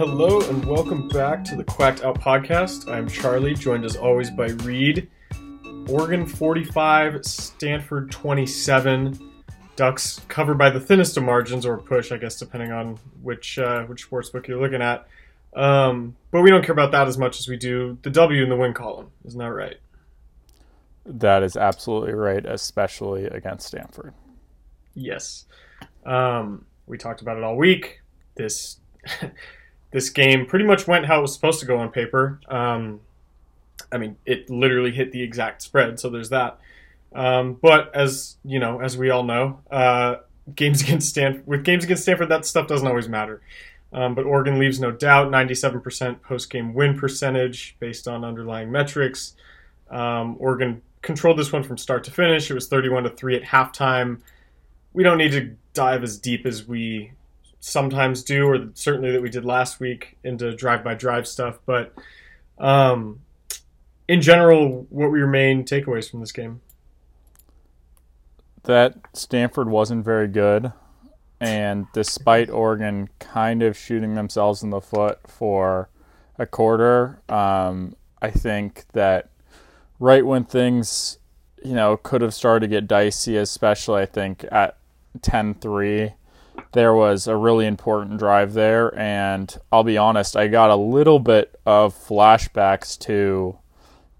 Hello and welcome back to the Quacked Out podcast. I'm Charlie, joined as always by Reed. Oregon 45, Stanford 27. Ducks covered by the thinnest of margins, or push, I guess, depending on which uh, which sportsbook you're looking at. Um, but we don't care about that as much as we do the W in the win column. Isn't that right? That is absolutely right, especially against Stanford. Yes. Um, we talked about it all week. This this game pretty much went how it was supposed to go on paper. Um, I mean, it literally hit the exact spread, so there's that. Um, but as you know, as we all know, uh, games against Stanford with games against Stanford, that stuff doesn't always matter. Um, but Oregon leaves no doubt. 97% post-game win percentage based on underlying metrics. Um, Oregon controlled this one from start to finish. It was 31 to three at halftime. We don't need to dive as deep as we sometimes do, or certainly that we did last week into drive-by-drive stuff. But um, in general, what were your main takeaways from this game? That Stanford wasn't very good and despite Oregon kind of shooting themselves in the foot for a quarter, um, I think that right when things, you know, could have started to get dicey, especially I think at 10-3, there was a really important drive there, and I'll be honest, I got a little bit of flashbacks to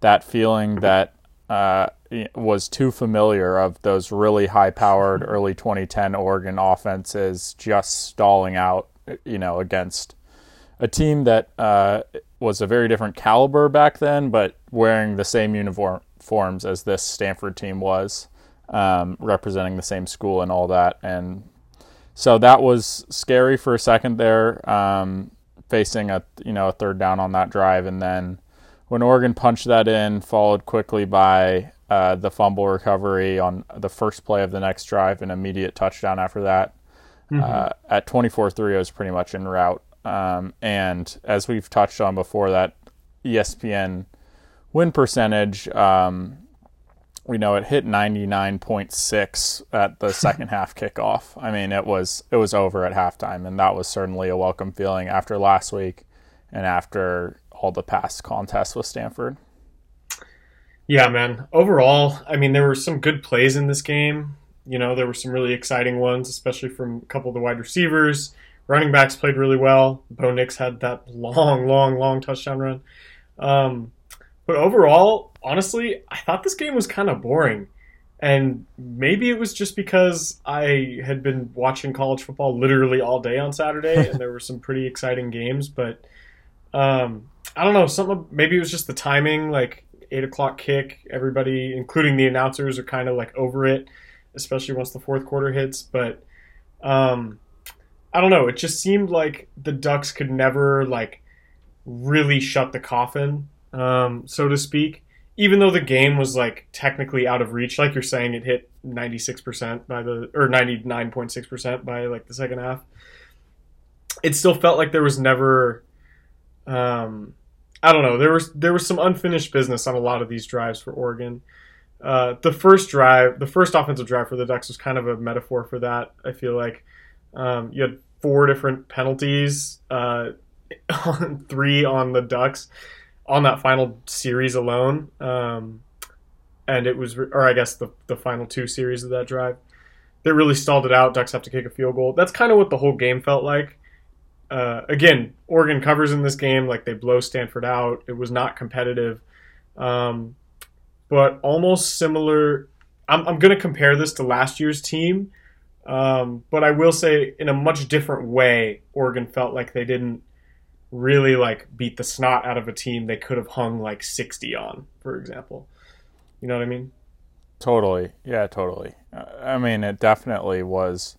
that feeling that uh, was too familiar of those really high powered early 2010 Oregon offenses just stalling out, you know, against a team that uh, was a very different caliber back then, but wearing the same uniforms as this Stanford team was, um, representing the same school and all that. And so that was scary for a second there, um, facing a you know a third down on that drive, and then when Oregon punched that in, followed quickly by uh, the fumble recovery on the first play of the next drive, an immediate touchdown after that. Mm-hmm. Uh, at 24 3, I was pretty much en route. Um, and as we've touched on before, that ESPN win percentage, um, we know it hit 99.6 at the second half kickoff. I mean, it was it was over at halftime, and that was certainly a welcome feeling after last week and after all the past contests with Stanford. Yeah, man. Overall, I mean, there were some good plays in this game. You know, there were some really exciting ones, especially from a couple of the wide receivers. Running backs played really well. Bo Nix had that long, long, long touchdown run. Um, but overall, honestly, I thought this game was kind of boring. And maybe it was just because I had been watching college football literally all day on Saturday, and there were some pretty exciting games. But um, I don't know, something. Maybe it was just the timing. Like eight o'clock kick. Everybody, including the announcers, are kind of like over it, especially once the fourth quarter hits. But um, I don't know. It just seemed like the Ducks could never like really shut the coffin, um, so to speak. Even though the game was like technically out of reach, like you're saying, it hit 96% by the or 99.6% by like the second half. It still felt like there was never um, I don't know. There was there was some unfinished business on a lot of these drives for Oregon. Uh, the first drive, the first offensive drive for the Ducks was kind of a metaphor for that. I feel like um, you had four different penalties, uh, three on the Ducks on that final series alone, um, and it was, or I guess the the final two series of that drive. That really stalled it out. Ducks have to kick a field goal. That's kind of what the whole game felt like uh, again, Oregon covers in this game, like they blow Stanford out. It was not competitive, um, but almost similar. I'm, I'm going to compare this to last year's team, um, but I will say in a much different way, Oregon felt like they didn't really like beat the snot out of a team they could have hung like 60 on, for example. You know what I mean? Totally. Yeah, totally. I mean, it definitely was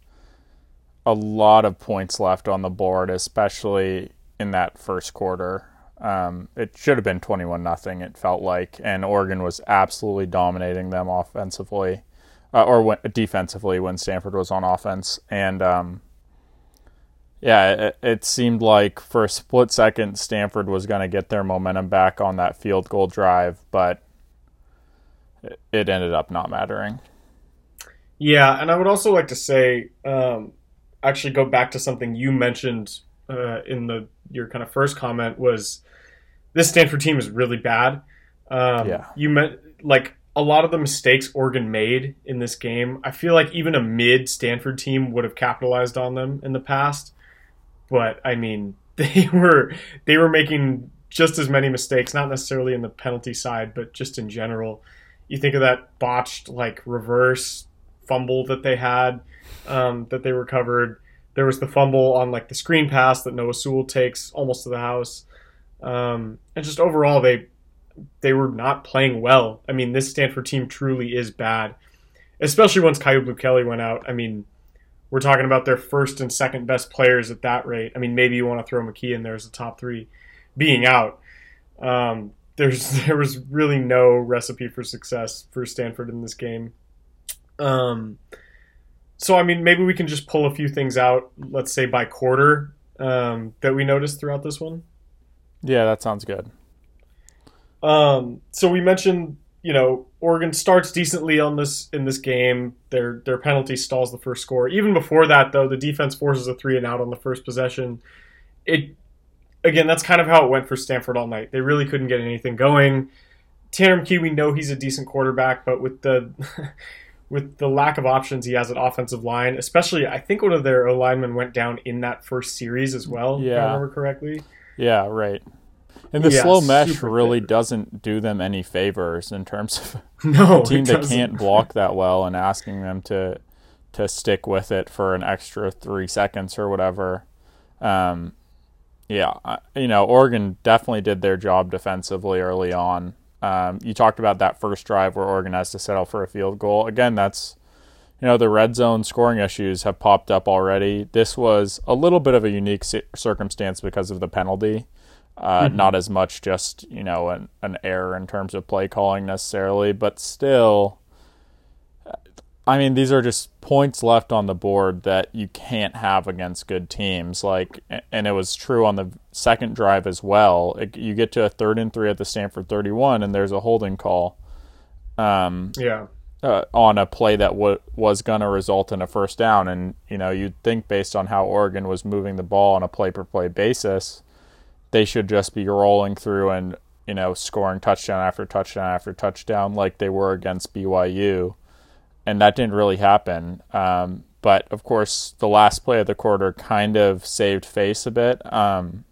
a lot of points left on the board, especially in that first quarter. Um, it should have been 21 nothing. It felt like, and Oregon was absolutely dominating them offensively, uh, or when, defensively when Stanford was on offense. And um, yeah, it, it, seemed like for a split second Stanford was going to get their momentum back on that field goal drive, but it, it ended up not mattering. Yeah, and I would also like to say um, actually go back to something you mentioned uh, in the your kind of first comment was this Stanford team is really bad. Um, Yeah. You meant like a lot of the mistakes Oregon made in this game. I feel like even a mid Stanford team would have capitalized on them in the past. But I mean, they were they were making just as many mistakes, not necessarily in the penalty side, but just in general. You think of that botched like reverse fumble that they had um, that they recovered. There was the fumble on like the screen pass that Noah Sewell takes almost to the house. Um, and just overall, they they were not playing well. I mean, this Stanford team truly is bad, especially once Kyu Blu Kelly went out. I mean, we're talking about their first and second best players at that rate. I mean, maybe you want to throw McKee in there as a top three, being out. Um, there's there was really no recipe for success for Stanford in this game. Um, so I mean, maybe we can just pull a few things out. Let's say by quarter um, that we noticed throughout this one. Yeah, that sounds good. Um, so we mentioned, you know, Oregon starts decently on this in this game. Their their penalty stalls the first score. Even before that, though, the defense forces a three and out on the first possession. It again, that's kind of how it went for Stanford all night. They really couldn't get anything going. Tanner McKee, we know he's a decent quarterback, but with the with the lack of options he has at offensive line, especially I think one of their O linemen went down in that first series as well, if I Yeah. remember correctly. Yeah, right. And the Yeah, slow mesh really favor. doesn't do them any favors in terms of No, a team that can't block that well and asking them to to stick with it for an extra three seconds or whatever. Um, yeah, you know, Oregon definitely did their job defensively early on. Um, you talked about that first drive where Oregon has to settle for a field goal. Again, that's you know the red zone scoring issues have popped up already. This was a little bit of a unique circumstance because of the penalty. Uh, Not as much just you know an, an error in terms of play calling necessarily, but still, I mean these are just points left on the board that you can't have against good teams. Like, and it was true on the second drive as well. It, you get to a third and three at the Stanford thirty-one, and there's a holding call. Um, Yeah. uh, on a play that w- was going to result in a first down. And, you know, you'd think based on how Oregon was moving the ball on a play per play basis, they should just be rolling through and, you know, scoring touchdown after touchdown after touchdown like they were against BYU. And that didn't really happen. Um, but of course, the last play of the quarter kind of saved face a bit. Um,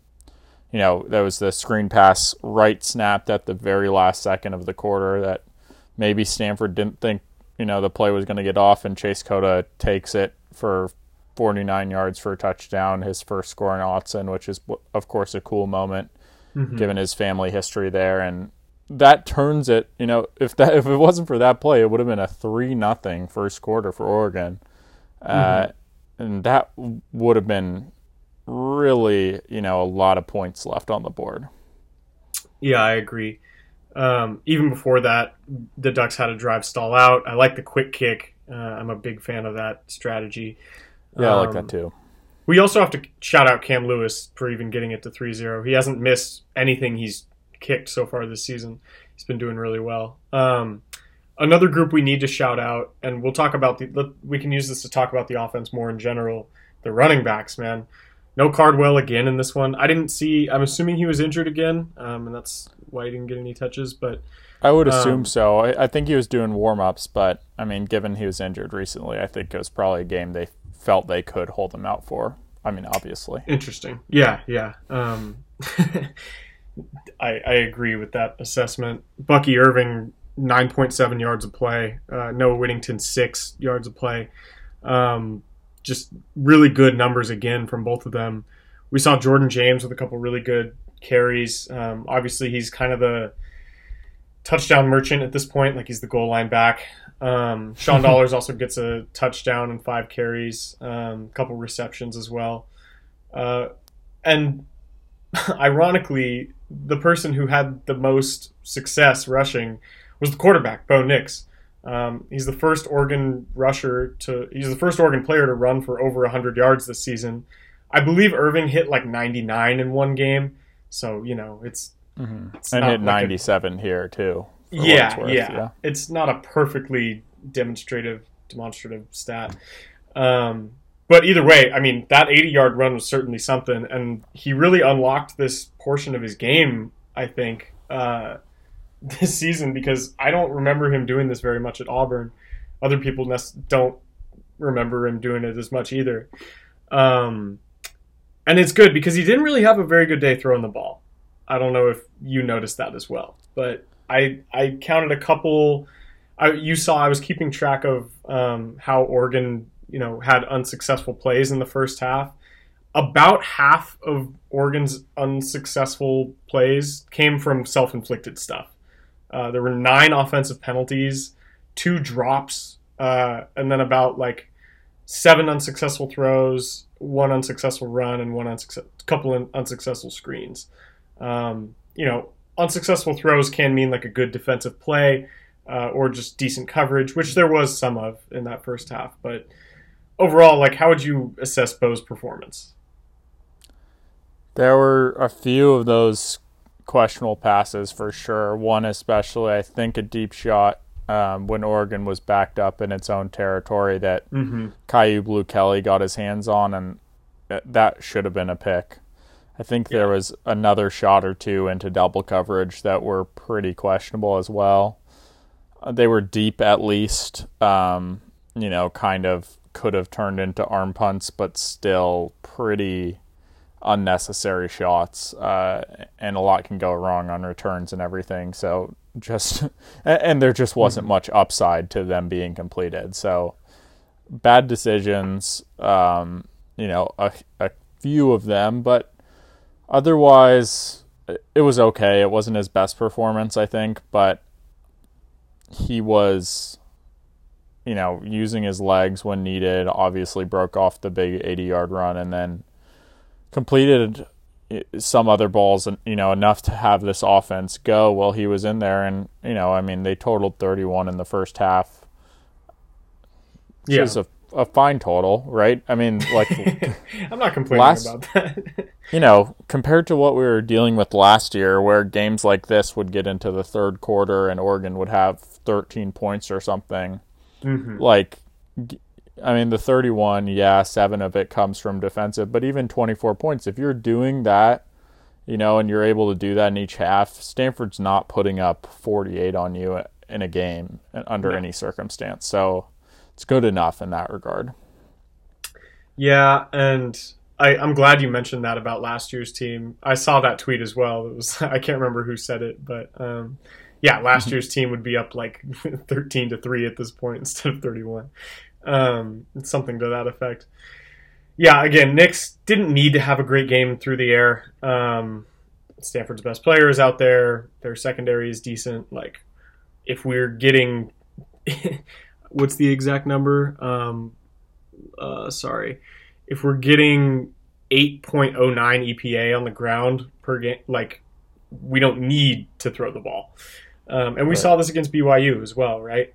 you know, there was the screen pass right snapped at the very last second of the quarter that maybe Stanford didn't think you know the play was going to get off, and Chase Cota takes it for 49 yards for a touchdown, his first score in Autzen, which is of course a cool moment given his family history there, and that turns it. You know, if that if it wasn't for that play, it would have been a three nothing first quarter for Oregon, uh, and that would have been really you know a lot of points left on the board. Yeah, I agree. Um, even before that, the Ducks had a drive stall out. I like the quick kick. Uh, I'm a big fan of that strategy. Yeah, I like Um, that too. We also have to shout out Cam Lewis for even getting it to 3 0. He hasn't missed anything he's kicked so far this season. He's been doing really well. Um, another group we need to shout out, and we'll talk about the, we can use this to talk about the offense more in general. The running backs, man. No Cardwell again in this one. I didn't see, I'm assuming he was injured again, um, and that's why he didn't get any touches, but I would assume Um, so. I, I think he was doing warm ups, but I mean, given he was injured recently, I think it was probably a game they felt they could hold him out for. I mean, obviously. Interesting. Yeah, yeah. Um, I, I agree with that assessment. Bucky Irving, 9.7 yards of play. Uh, Noah Whittington, 6 yards of play. Um, just really good numbers again from both of them. We saw Jordan James with a couple really good carries. Um, obviously, he's kind of the touchdown merchant at this point. Like he's the goal line back. Um, Sean Dollars also gets a touchdown and five carries, um, a couple receptions as well. Uh, and ironically, the person who had the most success rushing was the quarterback, Bo Nix. Um, he's the first Oregon rusher to. He's the first Oregon player to run for over 100 yards this season. I believe Irving hit like 99 in one game. So you know, it's Mm-hmm. It's And hit like a- 97 here, too. Yeah, it's worth, yeah, It's not a perfectly demonstrative demonstrative stat. Um, but either way, I mean, that 80 yard run was certainly something, and he really unlocked this portion of his game, I think, uh, this season because I don't remember him doing this very much at Auburn. Other people don't remember him doing it as much either. Um, and it's good because he didn't really have a very good day throwing the ball. I don't know if you noticed that as well, but I I counted a couple. I, you saw I was keeping track of um, how Oregon you know had unsuccessful plays in the first half. About half of Oregon's unsuccessful plays came from self-inflicted stuff. Uh, there were nine offensive penalties, two drops, uh, and then about like seven unsuccessful throws, one unsuccessful run, and one unsuccess- couple unsuccessful screens. Um, you know, unsuccessful throws can mean like a good defensive play uh, or just decent coverage, which there was some of in that first half. But overall, like, how would you assess Bo's performance? There were a few of those questionable passes for sure. One especially, I think, a deep shot um, when Oregon was backed up in its own territory that mm-hmm. Kyu Blu Kelly got his hands on, and that should have been a pick. I think yeah. there was another shot or two into double coverage that were pretty questionable as well. Uh, they were deep at least, um, you know, kind of could have turned into arm punts, but still pretty unnecessary shots, uh, and a lot can go wrong on returns and everything. So just and there just wasn't mm-hmm. much upside to them being completed. So bad decisions, um, you know, a, a few of them, but otherwise it was okay. It wasn't his best performance, I think, but he was you know, using his legs when needed, obviously broke off the big 80 yard run and then completed some other balls, you know, enough to have this offense go while he was in there. And, you know, I mean, they totaled 31 in the first half, which yeah. is a, a fine total, right? I mean, like, I'm not complaining last, about that. you know, compared to what we were dealing with last year, where games like this would get into the third quarter and Oregon would have 13 points or something, mm-hmm. like, I mean, the 31, yeah, seven of it comes from defensive, but even 24 points, if you're doing that, you know, and you're able to do that in each half, Stanford's not putting up 48 on you in a game under no. any circumstance. So it's good enough in that regard. Yeah, and I, am glad you mentioned that about last year's team. I saw that tweet as well. It was I can't remember who said it, but um, yeah, last mm-hmm. year's team would be up like 13 to three at this point instead of 31. Um, something to that effect. Yeah, again, Nix didn't need to have a great game through the air. Um, Stanford's best player is out there. Their secondary is decent. Like, if we're getting, what's the exact number? Um, uh, sorry, if we're getting 8.09 EPA on the ground per game, like, we don't need to throw the ball. Um, and we right. saw this against BYU as well, right?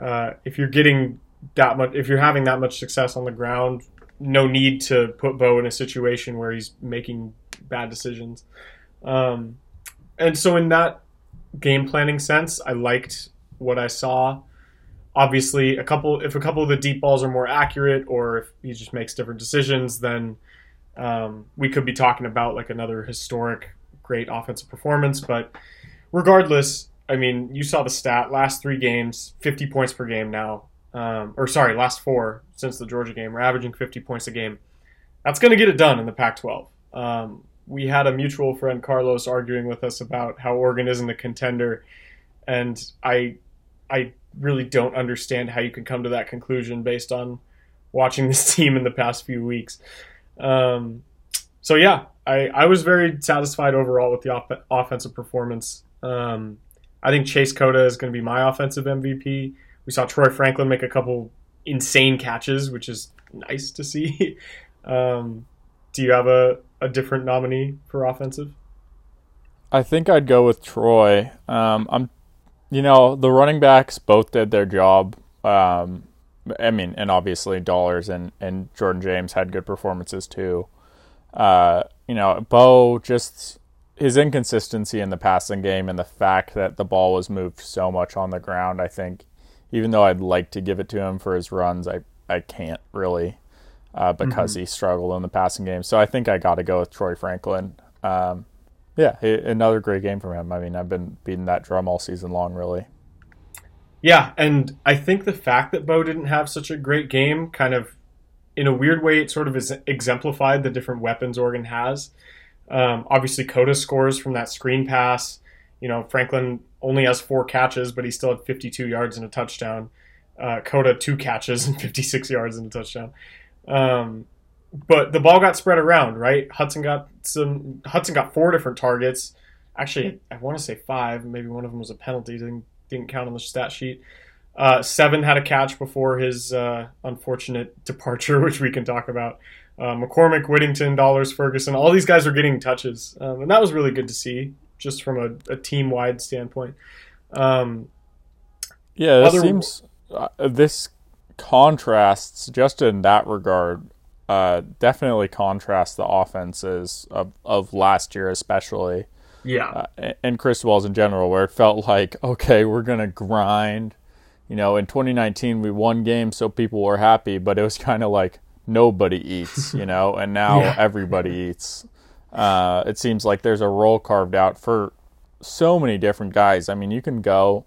Uh, if you're getting that much if you're having that much success on the ground, no need to put Bo in a situation where he's making bad decisions. Um, and so in that game planning sense, I liked what I saw. Obviously, a couple if a couple of the deep balls are more accurate, or if he just makes different decisions, then um, we could be talking about like another historic great offensive performance. But regardless, I mean, you saw the stat last three games, 50 points per game now um, or sorry, last four since the Georgia game. We're averaging 50 points a game. That's going to get it done in the Pac 12. Um, we had a mutual friend, Carlos, arguing with us about how Oregon isn't a contender. And I, I really don't understand how you can come to that conclusion based on watching this team in the past few weeks. Um, so, yeah, I, I was very satisfied overall with the off- offensive performance. Um, I think Chase Cota is going to be my offensive MVP. We saw Troy Franklin make a couple insane catches, which is nice to see. um, do you have a, a different nominee for offensive? I think I'd go with Troy. Um, I'm, you know, the running backs both did their job. Um, I mean, and obviously Dollars and, and Jordan James had good performances too. Uh, you know, Bo just his inconsistency in the passing game and the fact that the ball was moved so much on the ground, I think even though I'd like to give it to him for his runs, I I can't really. uh, because mm-hmm. he struggled in the passing game. So I think I got to go with Troy Franklin. Um, yeah, another great game from him. I mean, I've been beating that drum all season long, really. Yeah, and I think the fact that Bo didn't have such a great game kind of, in a weird way, it sort of is exemplified the different weapons Oregon has. Um, obviously, Cota scores from that screen pass. You know, Franklin only has four catches, but he still had 52 yards and a touchdown. Uh, Cota two catches and 56 yards and a touchdown. Um, but the ball got spread around, right? Hutson got some. Hutson got four different targets. Actually, I want to say five. Maybe one of them was a penalty. Didn't, didn't count on the stat sheet. Uh, Seven had a catch before his uh, unfortunate departure, which we can talk about. Uh, McCormick, Whittington, Dollars, Ferguson, all these guys are getting touches, um, and that was really good to see, just from a, a team wide standpoint. Um, yeah, it seems uh, this contrasts just in that regard. Uh, definitely contrast the offenses of, of last year, especially. Yeah. Uh, and Cristobal's in general, where it felt like, okay, we're going to grind. You know, in 2019, we won games, so people were happy, but it was kind of like nobody eats, you know, and now yeah. everybody eats. Uh, it seems like there's a role carved out for so many different guys. I mean, you can go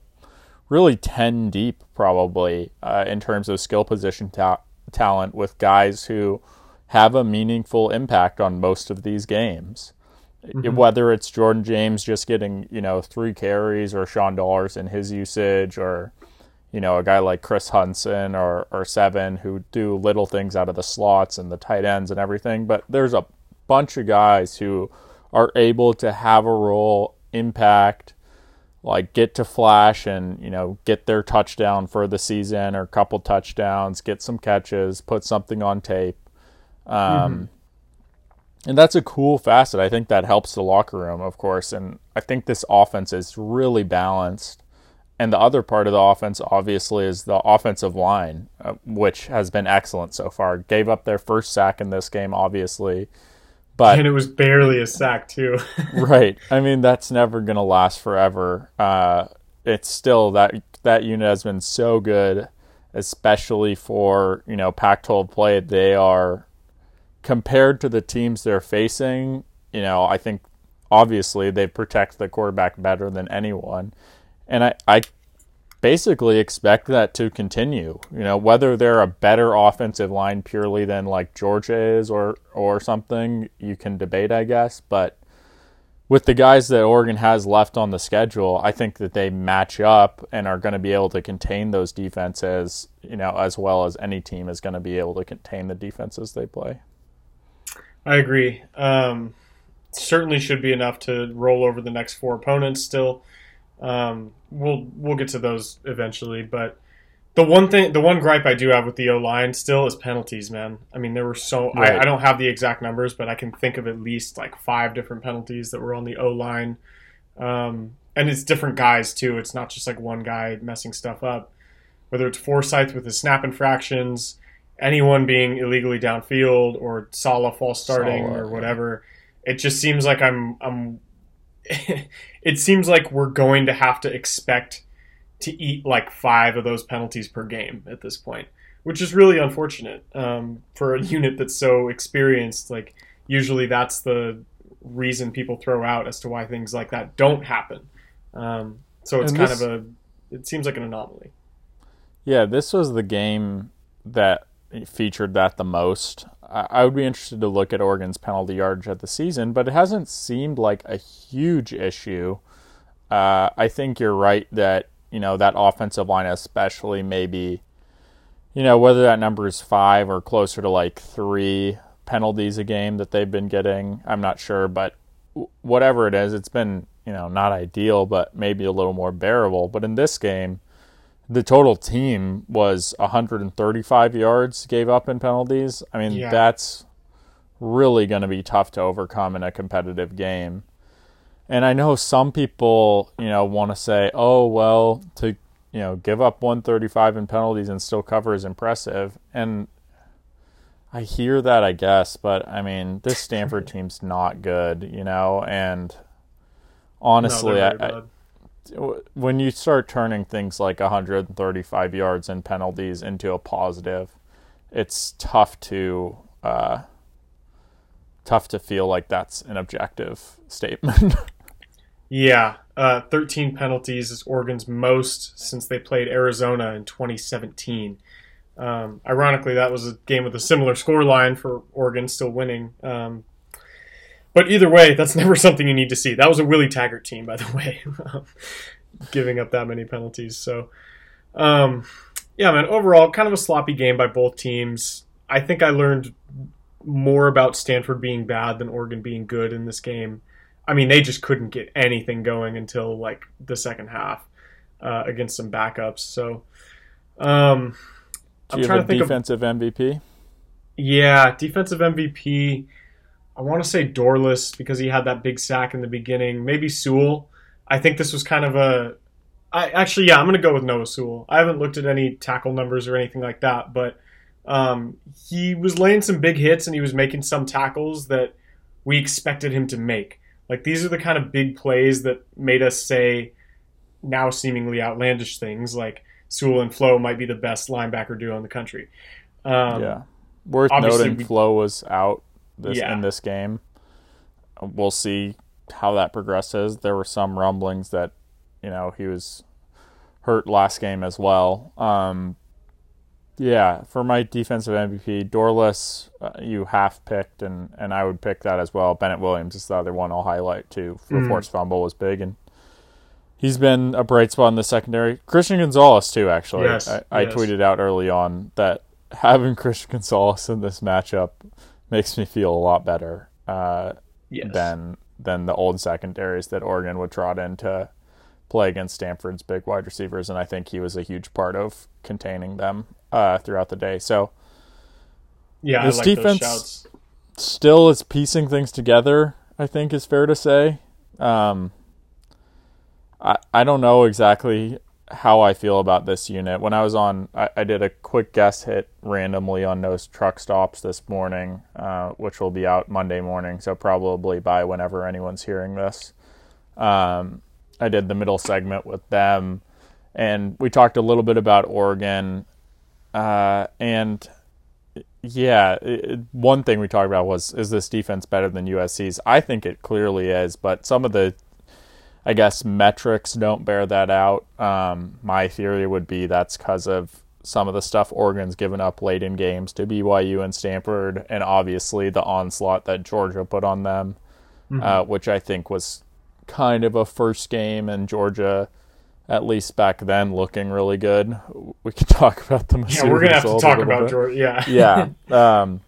really 10 deep probably uh, in terms of skill position ta- talent with guys who have a meaningful impact on most of these games. Mm-hmm. Whether it's Jordan James just getting, you know, three carries or Sean Dollars in his usage or, you know, a guy like Chris Hutson or, or Seven who do little things out of the slots and the tight ends and everything. But there's a bunch of guys who are able to have a role, impact, like get to flash and you know get their touchdown for the season or a couple touchdowns, get some catches, put something on tape. Um, mm-hmm. And that's a cool facet. I think that helps the locker room, of course. And I think this offense is really balanced. And the other part of the offense, obviously, is the offensive line, uh, which has been excellent so far. Gave up their first sack in this game, obviously. But and it was barely a sack too. right. I mean, that's never going to last forever. Uh, it's still that that unit has been so good, especially for you know Pac-12 play. They are compared to the teams they're facing. You know, I think obviously they protect the quarterback better than anyone, and I I basically expect that to continue. You know, whether they're a better offensive line purely than like Georgia is or or something, you can debate, I guess. But with the guys that Oregon has left on the schedule, I think that they match up and are going to be able to contain those defenses, you know, as well as any team is going to be able to contain the defenses they play. I agree. Um, certainly should be enough to roll over the next four opponents still. Um, we'll we'll get to those eventually, but the one thing, the one gripe I do have with the O line still is penalties, man. I mean, there were so right. I, I, don't have the exact numbers, but I can think of at least like five different penalties that were on the O line, um, and it's different guys too. It's not just like one guy messing stuff up. Whether it's Forsyth with his snap infractions, anyone being illegally downfield, or Saleh false starting, Saleh, or whatever, yeah. it just seems like I'm I'm it seems like we're going to have to expect to eat like five of those penalties per game at this point, which is really unfortunate um, for a unit that's so experienced. Like usually that's the reason people throw out as to why things like that don't happen. Um, so it's and kind this, of a it seems like an anomaly. Yeah, this was the game that featured that the most. I would be interested to look at Oregon's penalty yardage at the season, but it hasn't seemed like a huge issue. Uh, I think you're right that you know that offensive line, especially maybe, you know whether that number is five or closer to like three penalties a game that they've been getting. I'm not sure, but whatever it is, it's been you know not ideal, but maybe a little more bearable. But in this game, the total team was 135 yards gave up in penalties. I mean, yeah. that's really going to be tough to overcome in a competitive game. And I know some people, you know, want to say, "Oh, well, to you know, give up 135 in penalties and still cover is impressive." And I hear that, I guess, but I mean, this Stanford team's not good, you know, and honestly, no, I, when you start turning things like 135 yards and penalties into a positive, it's tough to uh, tough to feel like that's an objective statement. yeah, uh, 13 penalties is Oregon's most since they played Arizona in 2017. Um, ironically, that was a game with a similar score line for Oregon still winning. Um, but either way, that's never something you need to see. That was a Willie Taggart team, by the way, giving up that many penalties. So, um, yeah, man, overall, kind of a sloppy game by both teams. I think I learned more about Stanford being bad than Oregon being good in this game. I mean, they just couldn't get anything going until like the second half uh, against some backups. So, um, do I'm you trying have a to think defensive of, MVP? Yeah, defensive MVP. I want to say Dorlus because he had that big sack in the beginning. Maybe Sewell. I think this was kind of a. I actually, yeah, I'm going to go with Noah Sewell. I haven't looked at any tackle numbers or anything like that, but um, he was laying some big hits and he was making some tackles that we expected him to make. Like these are the kind of big plays that made us say now seemingly outlandish things like Sewell and Flowe might be the best linebacker duo in the country. Um, yeah, worth noting, we, Flowe was out this yeah. in this game. We'll see how that progresses. There were some rumblings that you know he was hurt last game as well. Um, yeah, for my defensive MVP, Dorlus, uh, you half picked, and, and I would pick that as well. Bennett Williams is the other one I'll highlight too. The mm. forced fumble was big, and he's been a bright spot in the secondary. Christian Gonzalez too, actually. Yes, I, I yes. tweeted out early on that having Christian Gonzalez in this matchup makes me feel a lot better uh, yes. than than the old secondaries that Oregon would trot in to play against Stanford's big wide receivers, and I think he was a huge part of containing them uh, throughout the day. So, yeah, this like defense still is piecing things together. I think is fair to say. Um, I, I don't know exactly how I feel about this unit. When I was on, I, I did a quick guess hit randomly on those truck stops this morning, uh, which will be out Monday morning, so probably by whenever anyone's hearing this. Um, I did the middle segment with them, and we talked a little bit about Oregon, uh, and yeah, it, one thing we talked about was is this defense better than USC's? I think it clearly is, but some of the I guess metrics don't bear that out. Um, my theory would be that's because of some of the stuff Oregon's given up late in games to BYU and Stanford, and obviously the onslaught that Georgia put on them, mm-hmm. uh, which I think was kind of a first game, and Georgia, at least back then, looking really good. We could talk about them. Yeah, we're gonna have to talk about bit. Georgia. Yeah, yeah. Um,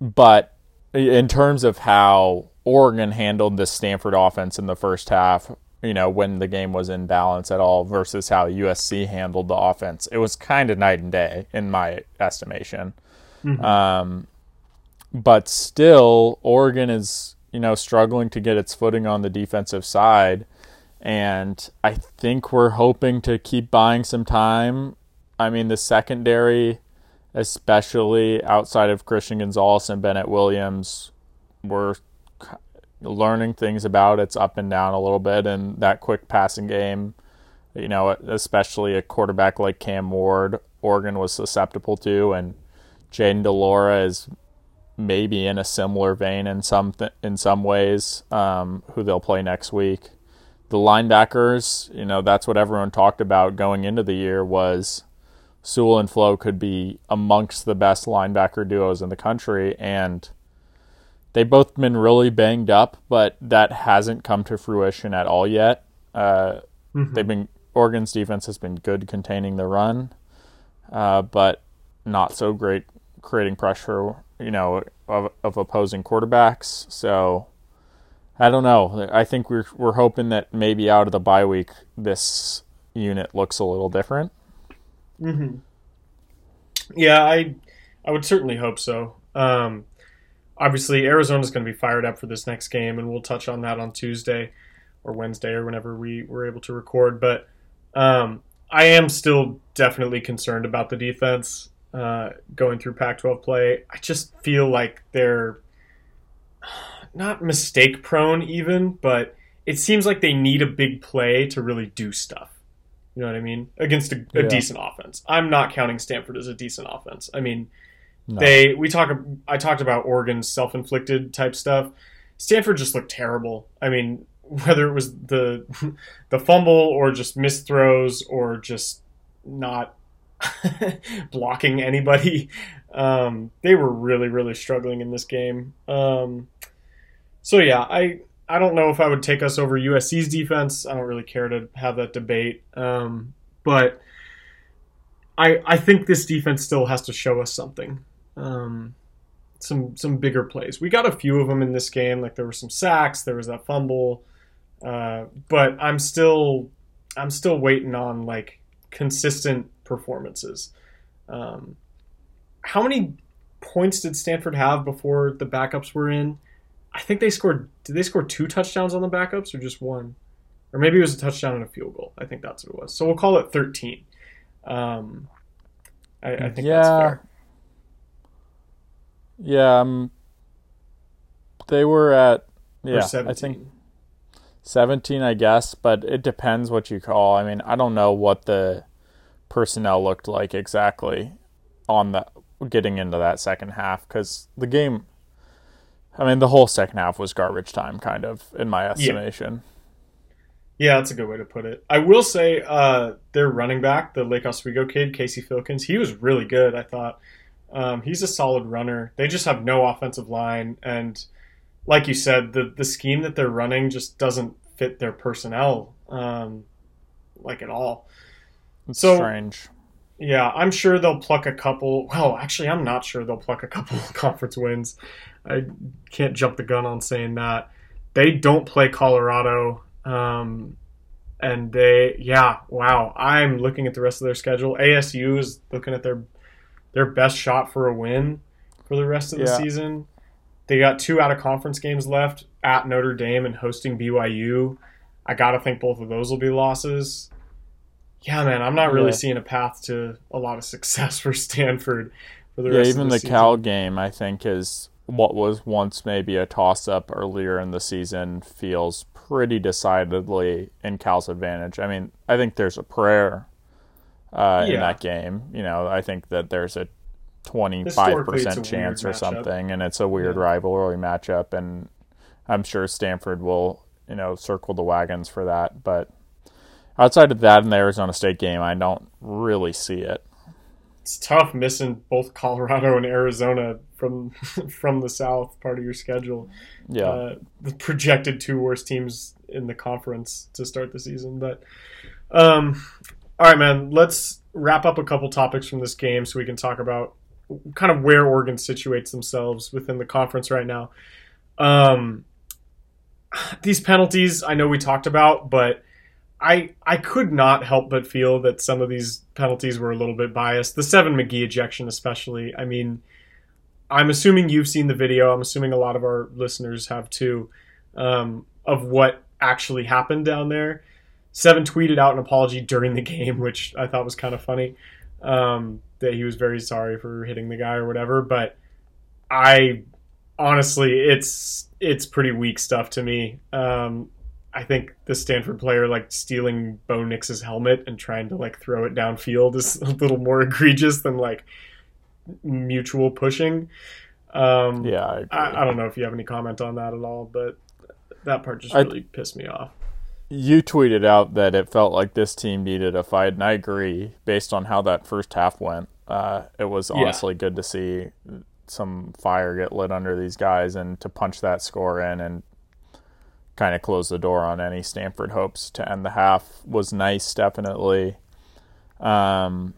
but in terms of how Oregon handled the Stanford offense in the first half, you know, when the game was in balance at all versus how USC handled the offense. It was kind of night and day in my estimation. Mm-hmm. Um, but still, Oregon is, you know, struggling to get its footing on the defensive side. And I think we're hoping to keep buying some time. I mean, the secondary, especially outside of Christian Gonzalez and Bennett Williams, were learning things about its up and down a little bit, and that quick passing game, you know, especially a quarterback like Cam Ward, Oregon was susceptible to, and Jayden de Laura is maybe in a similar vein in some th- in some ways, um, who they'll play next week. The linebackers, you know, that's what everyone talked about going into the year was Sewell and Flowe could be amongst the best linebacker duos in the country, and they've both been really banged up, but that hasn't come to fruition at all yet. Uh, mm-hmm. They've been Oregon's defense has been good containing the run, uh, but not so great creating pressure, you know, of, of opposing quarterbacks. So I don't know. I think we're we're hoping that maybe out of the bye week, this unit looks a little different. Mm-hmm. Yeah, I I would certainly hope so. Um, obviously Arizona's going to be fired up for this next game, and we'll touch on that on Tuesday or Wednesday or whenever we were able to record. But um, I am still definitely concerned about the defense uh, going through Pac-12 play. I just feel like they're not mistake prone, even, but it seems like they need a big play to really do stuff. You know what I mean? Against a, a Yeah. decent offense. I'm not counting Stanford as a decent offense. I mean, No. they we talk. I talked about Oregon's self-inflicted type stuff. Stanford just looked terrible. I mean, whether it was the the fumble or just missed throws or just not blocking anybody, um, they were really really struggling in this game. Um, so yeah, I I don't know if I would take us over USC's defense. I don't really care to have that debate, um, but. I, I think this defense still has to show us something um, some some bigger plays. We got a few of them in this game. Like there were some sacks, there was that fumble, uh, but I'm still I'm still waiting on like consistent performances. Um, how many points did Stanford have before the backups were in? I think they scored. Did they score two touchdowns on the backups or just one? Or maybe it was a touchdown and a field goal. I think that's what it was. So we'll call it 13. Um, I, I think that's Yeah. fair. Yeah, um, they were at yeah, 17. I think 17, I guess, but it depends what you call. I mean, I don't know what the personnel looked like exactly on the getting into that second half because the game. I mean, the whole second half was garbage time, kind of, in my estimation. Yeah, that's a good way to put it. I will say uh, their running back, the Lake Oswego kid, Casey Filkins, he was really good. I thought um, he's a solid runner. They just have no offensive line, and like you said, the the scheme that they're running just doesn't fit their personnel um, like at all. It's So- strange. Yeah, I'm sure they'll pluck a couple. Well, actually, I'm not sure they'll pluck a couple conference wins. I can't jump the gun on saying that. They don't play Colorado. Um, and they, yeah, wow. I'm looking at the rest of their schedule. ASU is looking at their their best shot for a win for the rest of the Yeah. season. They got two out of conference games left at Notre Dame and hosting BYU. I got to think both of those will be losses. Yeah, man, I'm not really Yeah. seeing a path to a lot of success for Stanford for the Yeah, rest even of the the. Cal game, I think, is what was once maybe a toss up earlier in the season feels pretty decidedly in Cal's advantage. I mean, I think there's a prayer uh, in that game. You know, I think that there's a 25% Historically, it's a chance or weird matchup. something, and it's a weird Yeah. rivalry matchup, and I'm sure Stanford will, you know, circle the wagons for that. But outside of that in the Arizona State game, I don't really see it. it's tough missing both Colorado and Arizona from from the South part of your schedule. Yeah. Uh, the projected two worst teams in the conference to start the season. But um, all right, man, let's wrap up a couple topics from this game so we can talk about kind of where Oregon situates themselves within the conference right now. Um, these penalties, I know we talked about, but I I could not help but feel that some of these penalties were a little bit biased. The seven McGee ejection, especially. I mean, I'm assuming you've seen the video. I'm assuming a lot of our listeners have too, um, of what actually happened down there. Seven tweeted out an apology during the game, which I thought was kind of funny. Um, that he was very sorry for hitting the guy or whatever. But I honestly, it's it's pretty weak stuff to me. Um, I think the Stanford player like stealing Bo Nix's helmet and trying to like throw it downfield is a little more egregious than like mutual pushing. Um, yeah. I. I, I don't know if you have any comment on that at all, but that part just I- really pissed me off. You tweeted out that it felt like this team needed a fight, and I agree. Based on how that first half went, uh, it was Yeah. honestly good to see some fire get lit under these guys, and to punch that score in and kind of close the door on any Stanford hopes to end the half was nice, definitely. Um,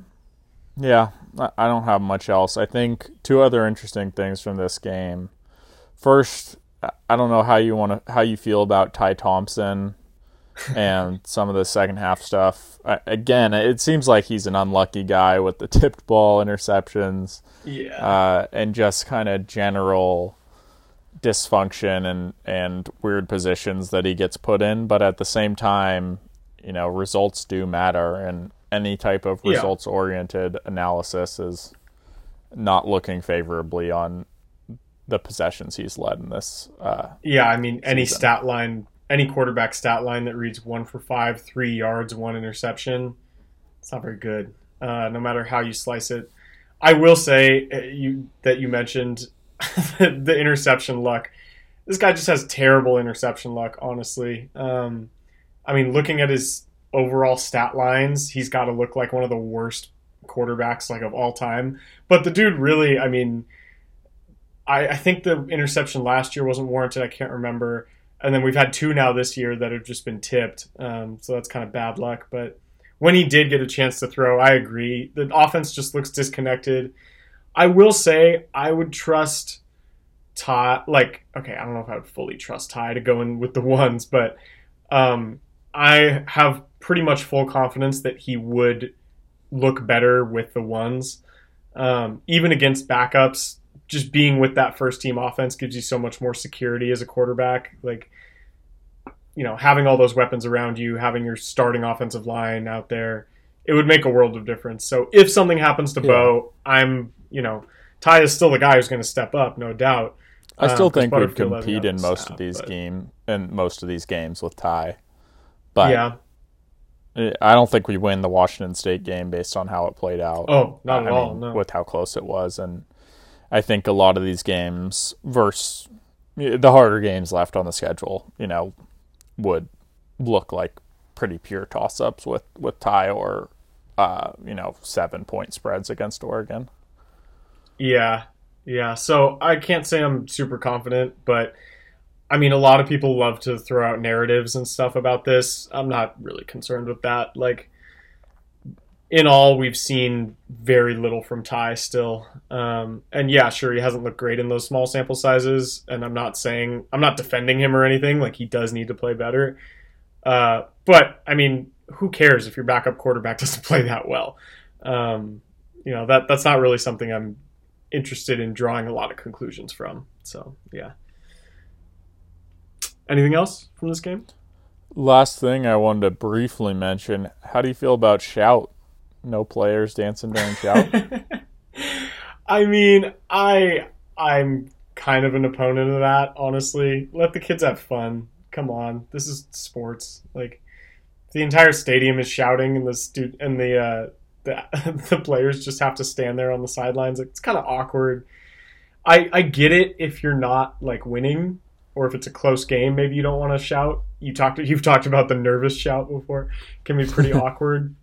yeah, I don't have much else. I think two other interesting things from this game. First, I- I don't know how you want to how you feel about Ty Thompson and some of the second half stuff. Again, it seems like he's an unlucky guy with the tipped ball interceptions Yeah. uh, and just kind of general dysfunction and and weird positions that he gets put in. But at the same time, you know, results do matter, and any type of Yeah. results oriented analysis is not looking favorably on the possessions he's led in this. Uh, Yeah, I mean, any season. stat line, any quarterback stat line that reads one for five, three yards, one interception, It's not very good, uh, no matter how you slice it. I will say uh, you that you mentioned the interception luck. This guy just has terrible interception luck, honestly. Um, I mean, looking at his overall stat lines, he's got to look like one of the worst quarterbacks like of all time. But the dude really, I mean, I, I think the interception last year wasn't warranted. I can't remember. And then we've had two now this year that have just been tipped. Um, so that's kind of bad luck. But when he did get a chance to throw, I agree. The offense just looks disconnected. I will say I would trust Ty. Like, okay, I don't know if I would fully trust Ty to go in with the ones, but um, I have pretty much full confidence that he would look better with the ones. Um, even against backups, just being with that first team offense gives you so much more security as a quarterback. Like, you know, having all those weapons around you, having your starting offensive line out there, it would make a world of difference. So if something happens to yeah. Bo, I'm, you know, Ty is still the guy who's going to step up, no doubt. I still um, think we'd compete in most snap, of these but... game in most of these games with Ty. But yeah. I don't think we win the Washington State game based on how it played out. Oh, not at I all. Mean, no. With how close it was, and I think a lot of these games versus the harder games left on the schedule, you know, would look like pretty pure toss ups with with Ty or uh, you know seven point spreads against Oregon. Yeah, yeah. So I can't say I'm super confident, but I mean, a lot of people love to throw out narratives and stuff about this. I'm not really concerned with that. Like, in all, we've seen very little from Ty still. Um, and yeah, sure, he hasn't looked great in those small sample sizes. And I'm not saying, I'm not defending him or anything. Like, he does need to play better. Uh, but, I mean, who cares if your backup quarterback doesn't play that well? Um, you know, that that's not really something I'm interested in drawing a lot of conclusions from. So, yeah. Anything else from this game? Last thing I wanted to briefly mention: How do you feel about shout? No players dancing during shout. I mean, I I'm kind of an opponent of that. Honestly, let the kids have fun. Come on, this is sports. Like the entire stadium is shouting, and the stu- and the uh, the the players just have to stand there on the sidelines. Like, it's kind of awkward. I I get it if you're not like winning or if it's a close game, maybe you don't want to shout. You talked you've talked about the nervous shout before. It can be pretty awkward.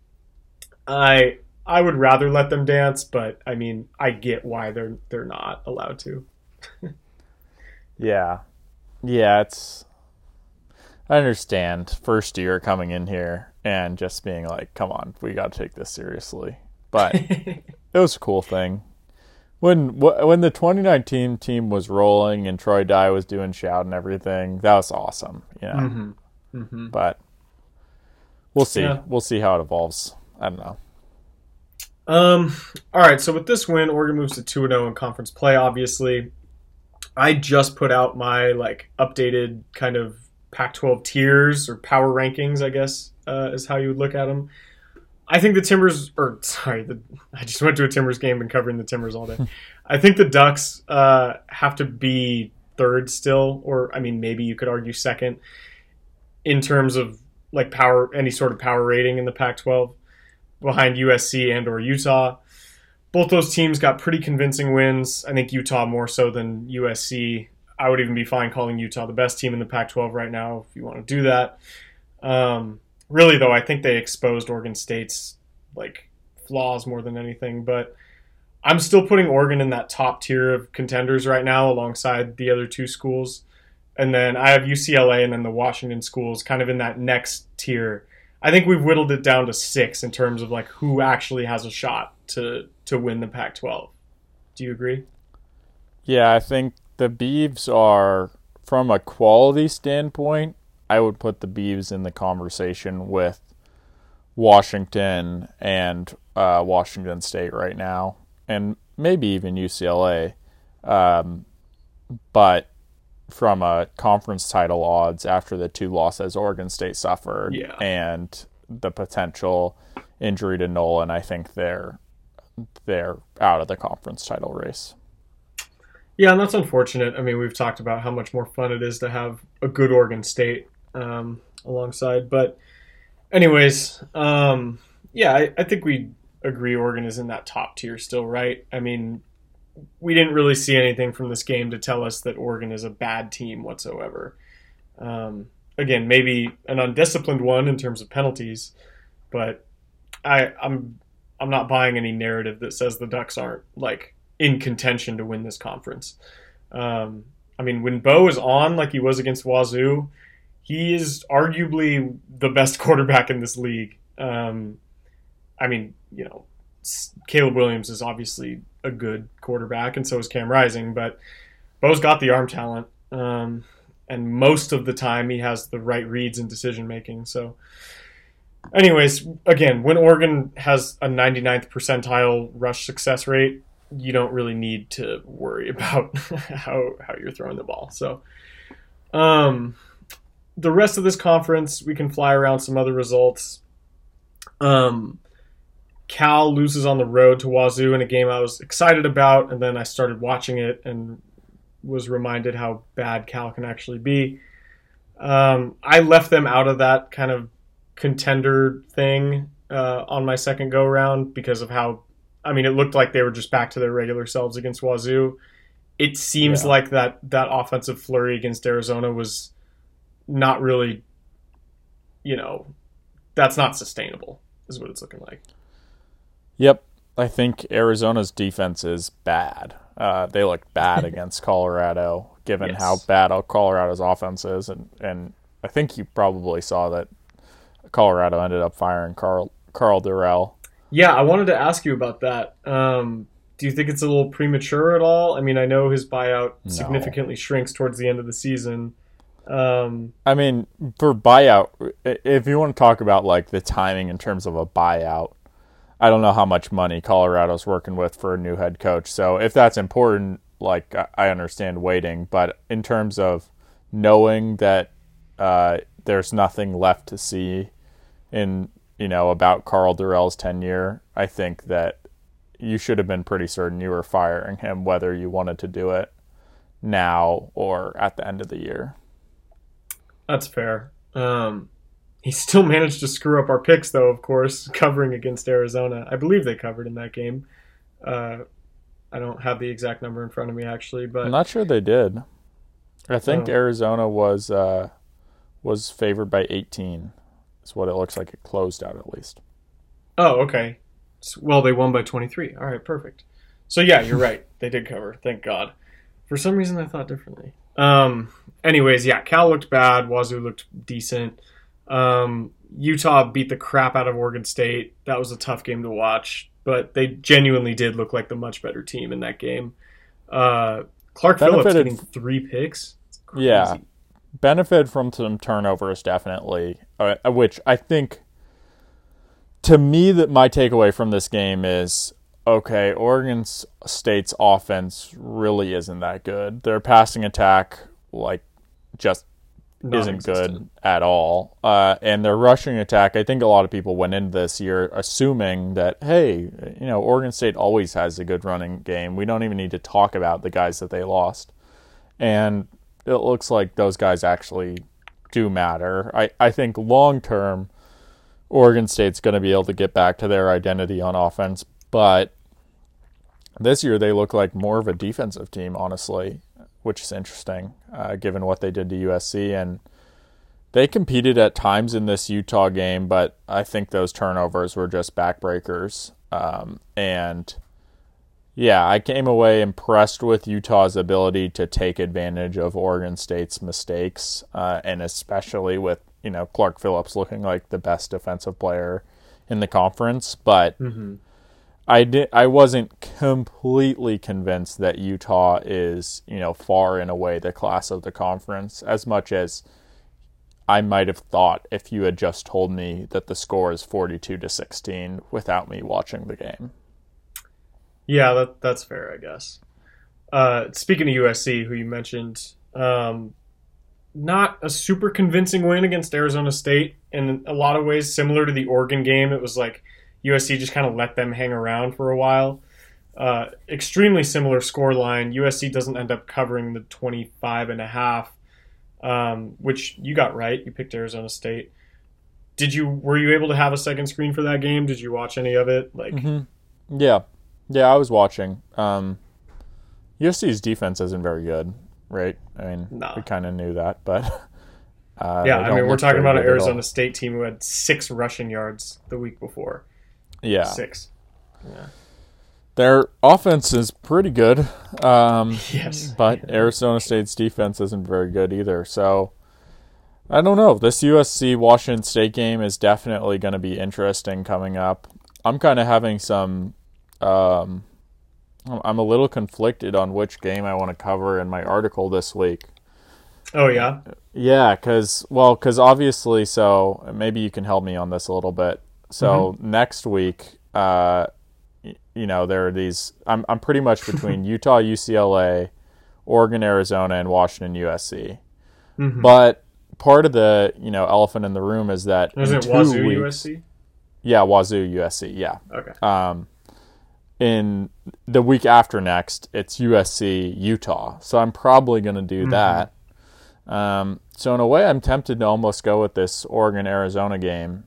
I I would rather let them dance, but I mean, I get why they're they're not allowed to. yeah. Yeah, it's I understand first year coming in here and just being like, "Come on, we got to take this seriously." But it was a cool thing when when the 2019 team was rolling and Troy Dye was doing shout and everything, that was awesome. Yeah, mm-hmm. mm-hmm. but we'll see. Yeah. We'll see how it evolves. I don't know. Um. All right. So with this win, Oregon moves to two and zero oh in conference play. Obviously, I just put out my like updated kind of Pac-12 tiers or power rankings. I guess uh, is how you would look at them. I think the Timbers, or sorry, the, I just went to a Timbers game and covering the Timbers all day. I think the Ducks uh, have to be third still, or I mean, maybe you could argue second in terms of like power, any sort of power rating in the Pac-12 behind USC and or Utah. Both those teams got pretty convincing wins. I think Utah more so than USC. I would even be fine calling Utah the best team in the Pac-12 right now if you want to do that. Um, really though, I think they exposed Oregon State's like flaws more than anything. But I'm still putting Oregon in that top tier of contenders right now, alongside the other two schools. And then I have UCLA and then the Washington schools kind of in that next tier. I think we've whittled it down to six in terms of like who actually has a shot to to win the Pac-12. Do you agree? Yeah, I think the Beavs are from a quality standpoint I would put the Beavs in the conversation with Washington and uh, Washington State right now, and maybe even UCLA. Um, but from a conference title odds after the two losses Oregon State suffered yeah. and the potential injury to Nolan, I think they're they're out of the conference title race. Yeah, and that's unfortunate. I mean, we've talked about how much more fun it is to have a good Oregon State um, alongside. But, anyways, um, yeah, I, I think we agree Oregon is in that top tier still, right? I mean, we didn't really see anything from this game to tell us that Oregon is a bad team whatsoever. Um, again, maybe an undisciplined one in terms of penalties, but I, I'm I'm not buying any narrative that says the Ducks aren't like in contention to win this conference. Um, I mean, when Bo is on like he was against Wazoo, he is arguably the best quarterback in this league. Um, I mean, you know, Caleb Williams is obviously a good quarterback, and so is Cam Rising, but Bo's got the arm talent. Um, and most of the time he has the right reads and decision making. So, anyways, again, when Oregon has a 99th percentile rush success rate, you don't really need to worry about how how you're throwing the ball. So, um, the rest of this conference, we can fly around some other results. Um, Cal loses on the road to Wazoo in a game I was excited about, and then I started watching it and was reminded how bad Cal can actually be. Um, I left them out of that kind of contender thing uh, on my second go round because of how, I mean, it looked like they were just back to their regular selves against Wazoo. It seems yeah. like that that offensive flurry against Arizona was not really, you know, that's not sustainable. Is what it's looking like. Yep, I think Arizona's defense is bad. Uh, they looked bad against Colorado, given yes. how bad Colorado's offense is, and and I think you probably saw that Colorado ended up firing Carl, Karl Dorrell. Yeah, I wanted to ask you about that. Um, do you think it's a little premature at all? I mean, I know his buyout no. significantly shrinks towards the end of the season. Um, I mean, for buyout, if you want to talk about like the timing in terms of a buyout, I don't know how much money Colorado's working with for a new head coach. So if that's important, like I understand waiting, but in terms of knowing that uh, there's nothing left to see in you know about Karl Dorrell's tenure, I think that you should have been pretty certain you were firing him, whether you wanted to do it now or at the end of the year. That's fair. Um, he still managed to screw up our picks, though, of course, covering against Arizona. I believe they covered in that game. Uh, I don't have the exact number in front of me, actually, but I'm not sure they did. I think oh. Arizona was uh, was favored by 18. Is what it looks like. It closed out at least. Oh, okay. Well, they won by 23. All right, perfect. So yeah, you're right. They did cover. Thank God. For some reason, I thought differently. Um. Anyways, yeah, Cal looked bad. Wazoo looked decent. Um, Utah beat the crap out of Oregon State. That was a tough game to watch, but they genuinely did look like the much better team in that game. Uh, Clark Benefited, Phillips getting three picks. Yeah, benefit from some turnovers definitely, uh, which I think to me that my takeaway from this game is okay, Oregon State's offense really isn't that good. Their passing attack like just isn't good at all. Uh, and their rushing attack, I think a lot of people went into this year assuming that, hey, you know, Oregon State always has a good running game. We don't even need to talk about the guys that they lost. And it looks like those guys actually do matter. I, I think long term, Oregon State's going to be able to get back to their identity on offense. But this year, they look like more of a defensive team, honestly which is interesting uh, given what they did to USC. And they competed at times in this Utah game, but I think those turnovers were just backbreakers. Um, and yeah, I came away impressed with Utah's ability to take advantage of Oregon State's mistakes, uh, and especially with you know Clark Phillips looking like the best defensive player in the conference. But mm-hmm. I did I wasn't completely convinced that Utah is, you know, far and away the class of the conference as much as I might have thought if you had just told me that the score is 42 to 16 without me watching the game. Yeah, that, that's fair, I guess. Uh, speaking of USC, who you mentioned, um, not a super convincing win against Arizona State. In a lot of ways, similar to the Oregon game, it was like – USC just kind of let them hang around for a while. Uh, extremely similar score line. USC doesn't end up covering the 25 and a half, um, which you got right. You picked Arizona State. did you were you able to have a second screen for that game? Did you watch any of it? Like, mm-hmm. yeah, yeah, I was watching. Um, USC's defense isn't very good, right? I mean, nah. we kind of knew that, but. Uh, yeah, I mean, we're talking about an Arizona State team who had six rushing yards the week before. Yeah, six. Yeah. Their offense is pretty good. Um, yes. But. Arizona State's defense isn't very good either. So I don't know. This USC Washington State game is definitely going to be interesting coming up. I'm kind of having some. Um, I'm a little conflicted on which game I want to cover in my article this week. Oh yeah. Yeah, because well, because obviously, so maybe you can help me on this a little bit. So mm-hmm. next week, uh, you know, there are these. I'm I'm pretty much between Utah, UCLA, Oregon, Arizona, and Washington, USC. Mm-hmm. But part of the you know elephant in the room is that is it Wazoo weeks, USC? Yeah, Wazoo USC. Yeah. Okay. Um, in the week after next, it's USC Utah. So I'm probably going to do mm-hmm. that. Um, so in a way, I'm tempted to almost go with this Oregon Arizona game.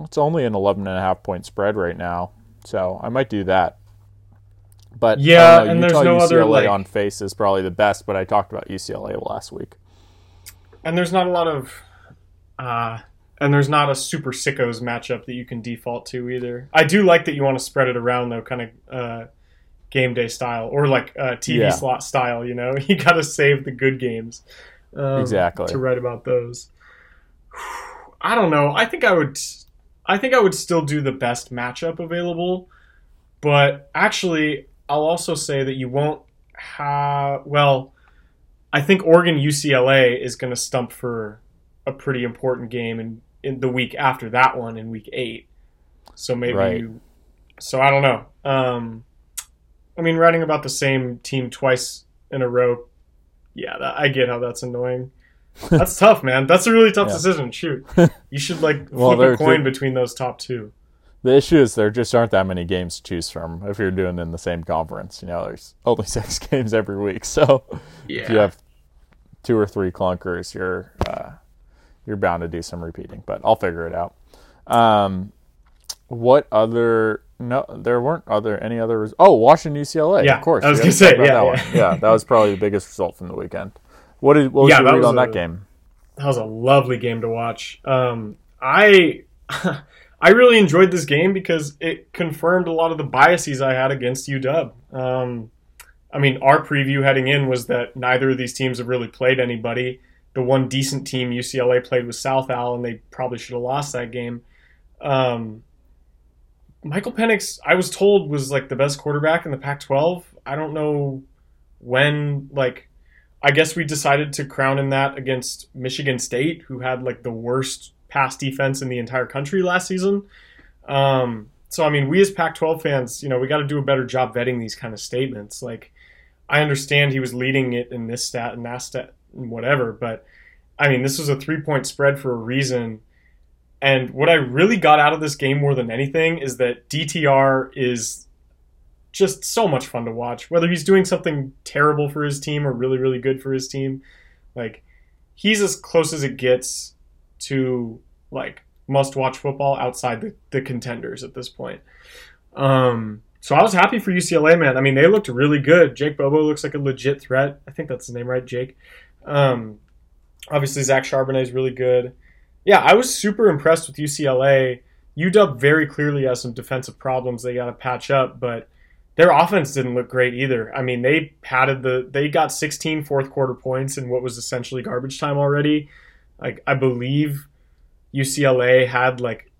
It's only an 11 and a half point spread right now. So I might do that. But yeah, know, and Utah, there's no UCLA other like, on face is probably the best. But I talked about UCLA last week, and there's not a lot of, uh, and there's not a super sickos matchup that you can default to either. I do like that you want to spread it around though, kind of uh, game day style or like uh, TV yeah. slot style. You know, you got to save the good games um, exactly to write about those. I don't know. I think I would. I think I would still do the best matchup available, but actually, I'll also say that you won't have. Well, I think Oregon UCLA is going to stump for a pretty important game in, in the week after that one in week eight. So maybe right. you. So I don't know. Um, I mean, writing about the same team twice in a row. Yeah, that, I get how that's annoying. That's tough, man. That's a really tough yeah. decision. Shoot, you should like well, flip a coin between those top two. The issue is there just aren't that many games to choose from if you're doing in the same conference. You know, there's only six games every week, so yeah. if you have two or three clunkers, you're uh, you're bound to do some repeating. But I'll figure it out. Um, what other? No, there weren't other any other. Oh, Washington UCLA. Yeah, of course. I was gonna say yeah, that yeah. One. yeah, that was probably the biggest result from the weekend. What did what was yeah, your read on a, that game? That was a lovely game to watch. Um, I I really enjoyed this game because it confirmed a lot of the biases I had against UW. Um, I mean, our preview heading in was that neither of these teams have really played anybody. The one decent team UCLA played was South Al, and they probably should have lost that game. Um, Michael Penix, I was told, was like the best quarterback in the Pac-12. I don't know when, like, I guess we decided to crown in that against Michigan State, who had like the worst pass defense in the entire country last season. Um, so I mean, we as Pac-12 fans, you know, we got to do a better job vetting these kind of statements. Like, I understand he was leading it in this stat and that stat and whatever, but I mean, this was a three-point spread for a reason. And what I really got out of this game more than anything is that DTR is just so much fun to watch. Whether he's doing something terrible for his team or really, really good for his team, like he's as close as it gets to like must watch football outside the, the contenders at this point. Um, so I was happy for UCLA, man. I mean, they looked really good. Jake Bobo looks like a legit threat. I think that's his name, right? Jake. Um, obviously, Zach Charbonnet is really good. Yeah, I was super impressed with UCLA. UW very clearly has some defensive problems they got to patch up, but their offense didn't look great either. I mean, they padded the they got 16 fourth quarter points in what was essentially garbage time already. Like I believe UCLA had like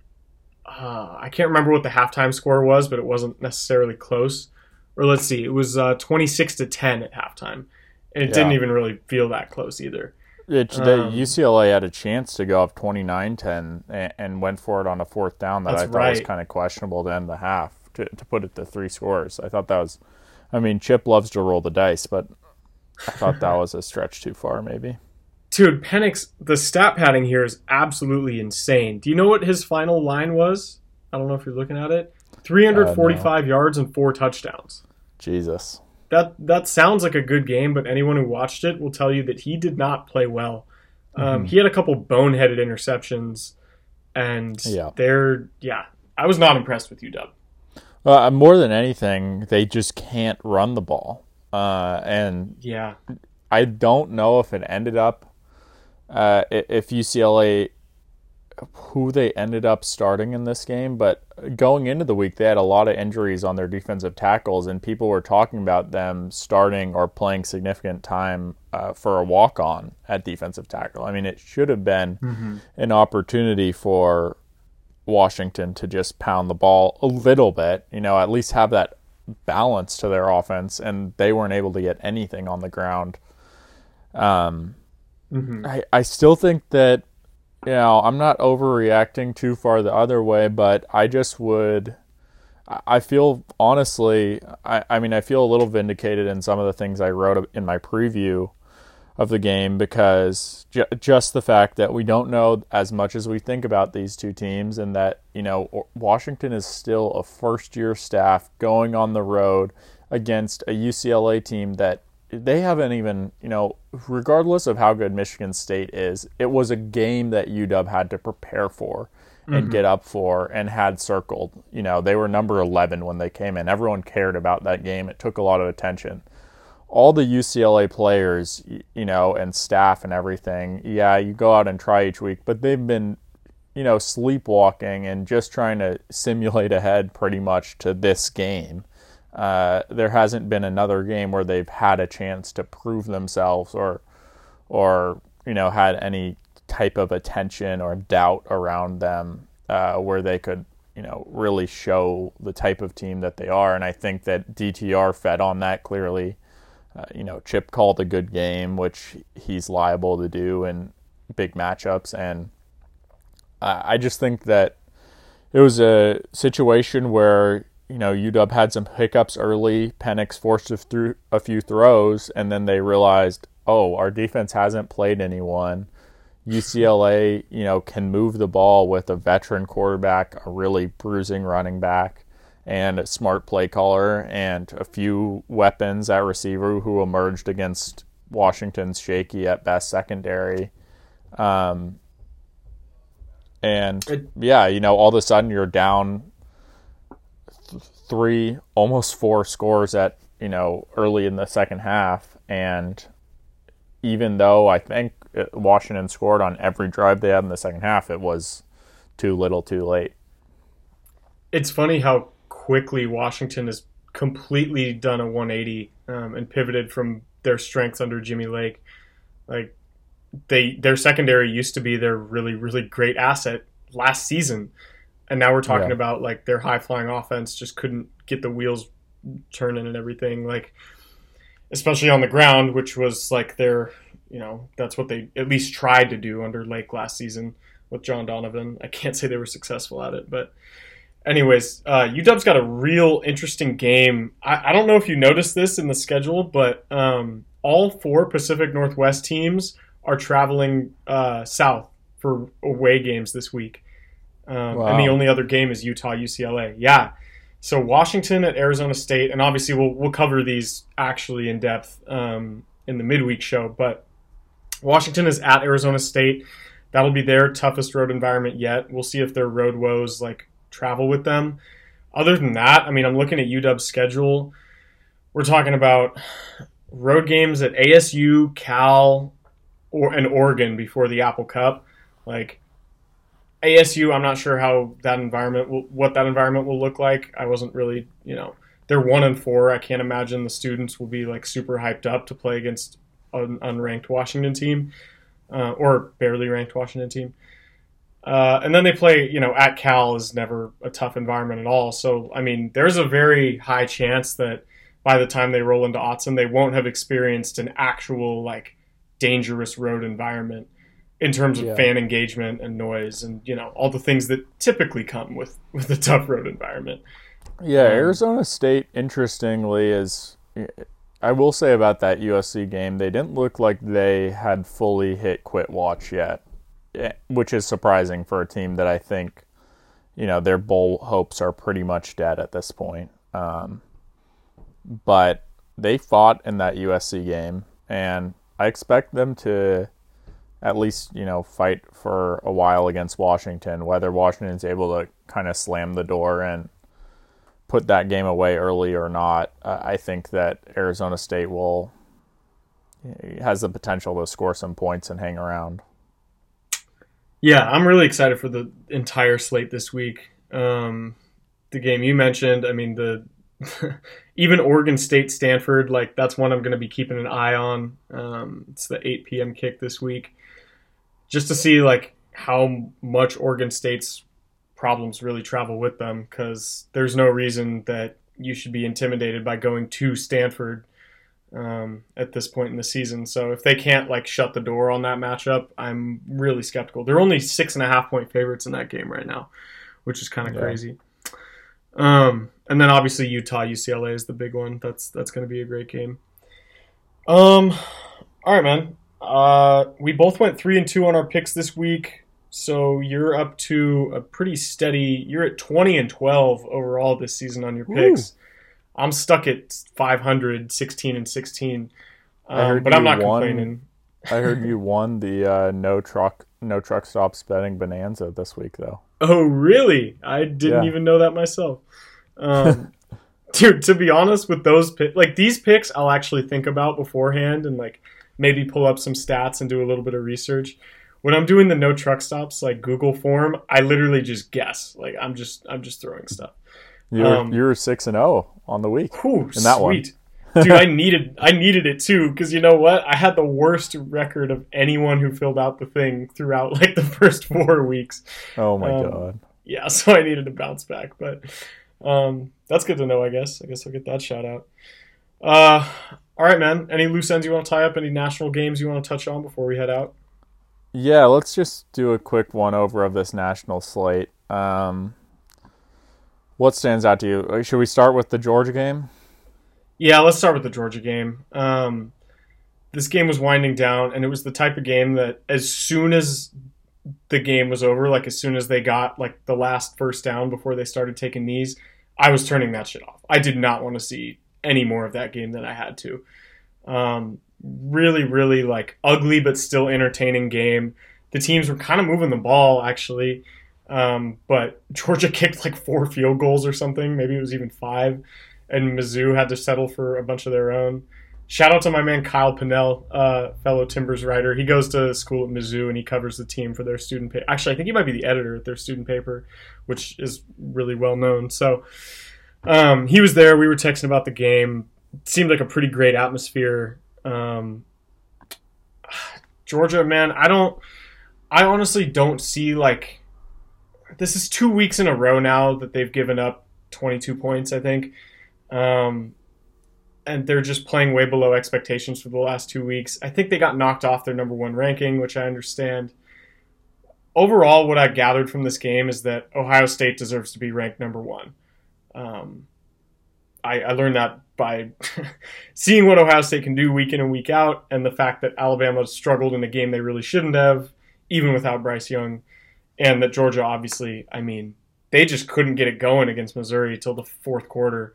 uh, I can't remember what the halftime score was, but it wasn't necessarily close. Or let's see, it was uh, 26 to 10 at halftime. And it yeah. didn't even really feel that close either. It, the um, UCLA had a chance to go up 29-10 and, and, went for it on a fourth down that I thought right. was kind of questionable to end the half to, to put it to three scores. I thought that was, I mean, Chip loves to roll the dice, but I thought that was a stretch too far, maybe. Dude, Penix, the stat padding here is absolutely insane. Do you know what his final line was? I don't know if you're looking at it. 345 uh, no. yards and four touchdowns. Jesus. That that sounds like a good game, but anyone who watched it will tell you that he did not play well. Um, mm-hmm. He had a couple boneheaded interceptions and Yeah. they're yeah. I was not impressed with UW. Uh, more than anything, they just can't run the ball. Uh, and Yeah, I don't know if it ended up uh, if UCLA who they ended up starting in this game, but going into the week they had a lot of injuries on their defensive tackles, and people were talking about them starting or playing significant time uh, for a walk on at defensive tackle. I mean, it should have been an opportunity for Washington to just pound the ball a little bit, you know, at least have that balance to their offense, and they weren't able to get anything on the ground. Um, I, I still think that, you know, I'm not overreacting too far the other way, but I just would. I- I feel honestly, I, I mean, I feel a little vindicated in some of the things I wrote in my preview of the game because ju- just the fact that we don't know as much as we think about these two teams, and that you know Washington is still a first-year staff going on the road against a UCLA team that they haven't even you know, regardless of how good Michigan State is, it was a game that UW had to prepare for and mm-hmm. get up for and had circled. You know, they were number 11 when they came in. Everyone cared about that game. It took a lot of attention all the UCLA players, you know, and staff and everything, yeah, you go out and try each week, but they've been, you know, sleepwalking and just trying to simulate ahead pretty much to this game. Uh, there hasn't been another game where they've had a chance to prove themselves or, or you know, had any type of attention or doubt around them uh, where they could, you know, really show the type of team that they are. And I think that DTR fed on that clearly. Uh, you know, Chip called a good game, which he's liable to do in big matchups. And I I just think that it was a situation where, you know, UW had some hiccups early. Penix forced a, through a few throws, and then they realized, oh, our defense hasn't played anyone. UCLA, you know, can move the ball with a veteran quarterback, a really bruising running back, and a smart play caller, and a few weapons at receiver who emerged against Washington's shaky at best secondary. Um, and It- yeah, you know, all of a sudden you're down th- three, almost four scores at you know early in the second half, and even though I think uh, Washington scored on every drive they had in the second half, it was too little, too late. it's funny how quickly Washington has completely done a 180 um, and pivoted from their strengths under Jimmy Lake. Like they, their secondary used to be their really, really great asset last season, and now we're talking Yeah. about like their high flying offense just couldn't get the wheels turning and everything. Like especially on the ground, which was like their, you know, that's what they at least tried to do under Lake last season with John Donovan. I can't say they were successful at it, but anyways, uh, UW's got a real interesting game. I, I don't know if you noticed this in the schedule, but um, all four Pacific Northwest teams are traveling uh, south for away games this week. Um, And the only other game is Utah UCLA. Yeah. So Washington at Arizona State, and obviously we'll we'll cover these actually in depth um, in the midweek show. But Washington is at Arizona State. That'll be their toughest road environment yet. We'll see if their road woes like travel with them. Other than that, I mean, I'm looking at UW's schedule. We're talking about road games at ASU, Cal, or and Oregon before the Apple Cup. Like ASU, I'm not sure how that environment will, what that environment will look like. I wasn't really, you know, they're one and four. I can't imagine the students will be like super hyped up to play against an unranked Washington team uh, or barely ranked Washington team. Uh, and then they play, you know, at Cal is never a tough environment at all. So, I mean, there's a very high chance that by the time they roll into Autzen, they won't have experienced an actual, like, dangerous road environment in terms of Yeah. fan engagement and noise and, you know, all the things that typically come with, with a tough road environment. Yeah, Um, Arizona State, interestingly, is. I will say about that USC game, they didn't look like they had fully hit quit watch yet, which is surprising for a team that I think, you know, their bowl hopes are pretty much dead at this point. Um, but they fought in that USC game, and I expect them to, at least you know fight for a while against Washington. Whether Washington's able to kind of slam the door and put that game away early or not, uh, I think that Arizona State will has the potential to score some points and hang around. Yeah, I'm really excited for the entire slate this week. Um, the game you mentioned, I mean the even Oregon State Stanford, like that's one I'm going to be keeping an eye on. Um, it's the 8 p.m. kick this week, just to see like how much Oregon State's problems really travel with them, because there's no reason that you should be intimidated by going to Stanford um, at this point in the season. So if they can't like shut the door on that matchup, I'm really skeptical. They're only six and a half point favorites in that game right now, which is kind of yeah. crazy. Um, and then obviously Utah UCLA is the big one. That's that's going to be a great game. Um, all right, man. Uh, we both went three and two on our picks this week, so you're up to a pretty steady. You're at twenty and twelve overall this season on your picks. I'm stuck at 500, 16 and 16. Um, but I'm not won, complaining. I heard you won the uh, no truck no truck stops betting bonanza this week though. Oh really? I didn't yeah. even know that myself. Um, dude, to be honest, with those picks, like these picks, I'll actually think about beforehand and like maybe pull up some stats and do a little bit of research. When I'm doing the no truck stops like Google form, I literally just guess. Like I'm just I'm just throwing stuff. You're um, you were six and zero oh on the week whew, in that sweet. one. Dude, I needed I needed it too because you know what? I had the worst record of anyone who filled out the thing throughout like the first four weeks. Oh my um, god! Yeah, so I needed to bounce back, but um, that's good to know. I guess. I guess I'll get that shout out. Uh, all right, man. Any loose ends you want to tie up? Any national games you want to touch on before we head out? Yeah, let's just do a quick one over of this national slate. Um, what stands out to you? Should we start with the Georgia game? Yeah, let's start with the Georgia game. Um, this game was winding down, and it was the type of game that as soon as the game was over, like as soon as they got like the last first down before they started taking knees, I was turning that shit off. I did not want to see any more of that game than I had to. Um, really, really like ugly but still entertaining game. The teams were kind of moving the ball actually. Um, but Georgia kicked like four field goals or something. Maybe it was even five. And Mizzou had to settle for a bunch of their own. Shout out to my man Kyle Pinnell, uh, fellow Timbers writer. He goes to school at Mizzou and he covers the team for their student paper. Actually, I think he might be the editor at their student paper, which is really well known. So um, he was there. We were texting about the game. It seemed like a pretty great atmosphere. Um, Georgia, man, I don't. I honestly don't see like this is two weeks in a row now that they've given up 22 points, I think. Um, and they're just playing way below expectations for the last two weeks. I think they got knocked off their number one ranking, which I understand. Overall, what I gathered from this game is that Ohio State deserves to be ranked number one. Um, I, I, learned that by seeing what Ohio State can do week in and week out, and the fact that Alabama struggled in a game they really shouldn't have, even without Bryce Young and that Georgia obviously, I mean, they just couldn't get it going against Missouri till the fourth quarter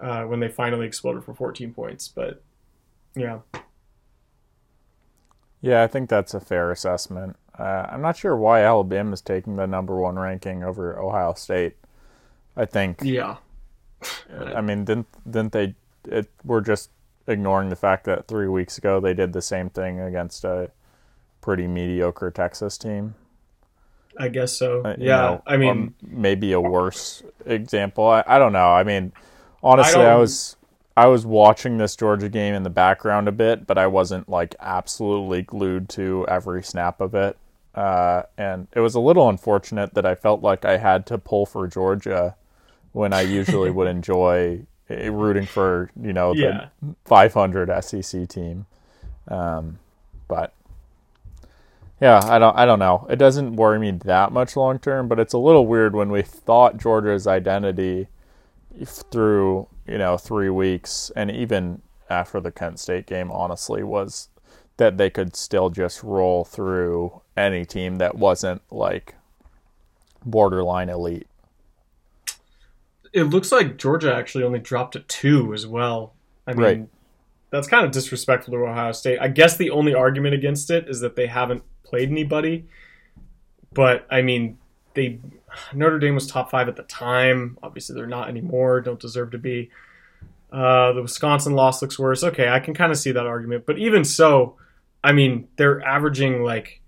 uh, when they finally exploded for 14 points. But yeah. Yeah, I think that's a fair assessment. Uh, I'm not sure why Alabama is taking the number one ranking over Ohio State. I think. Yeah. I mean, didn't didn't they? It, we're just ignoring the fact that three weeks ago they did the same thing against a pretty mediocre Texas team. I guess so. Uh, yeah, know, I mean, um, maybe a worse example. I, I don't know. I mean, honestly, I, I, was I was watching this Georgia game in the background a bit, but I wasn't like absolutely glued to every snap of it. Uh, and it was a little unfortunate that I felt like I had to pull for Georgia when I usually would enjoy eh, rooting for you know the yeah. 500 SEC team. Um, but yeah, I don't I don't know. It doesn't worry me that much long term, but it's a little weird when we thought Georgia's identity through, you know, 3 weeks and even after the Kent State game honestly was that they could still just roll through any team that wasn't like borderline elite. It looks like Georgia actually only dropped to 2 as well. I mean, right. that's kind of disrespectful to Ohio State. I guess the only argument against it is that they haven't played anybody. But I mean, they Notre Dame was top five at the time. Obviously, they're not anymore. Don't deserve to be. Uh, the Wisconsin loss looks worse. Okay, I can kind of see that argument. But even so, I mean, they're averaging like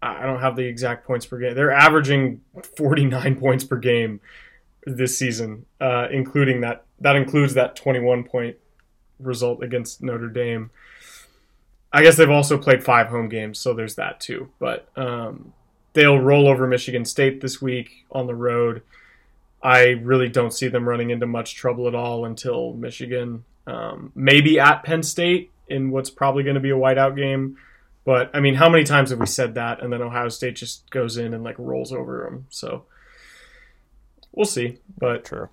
I don't have the exact points per game. They're averaging 49 points per game this season, uh, including that. That includes that 21 point result against Notre Dame. I guess they've also played five home games, so there's that too. But um, they'll roll over Michigan State this week on the road. I really don't see them running into much trouble at all until Michigan, um, maybe at Penn State in what's probably going to be a whiteout game. But I mean, how many times have we said that, and then Ohio State just goes in and like rolls over them? So we'll see. But True.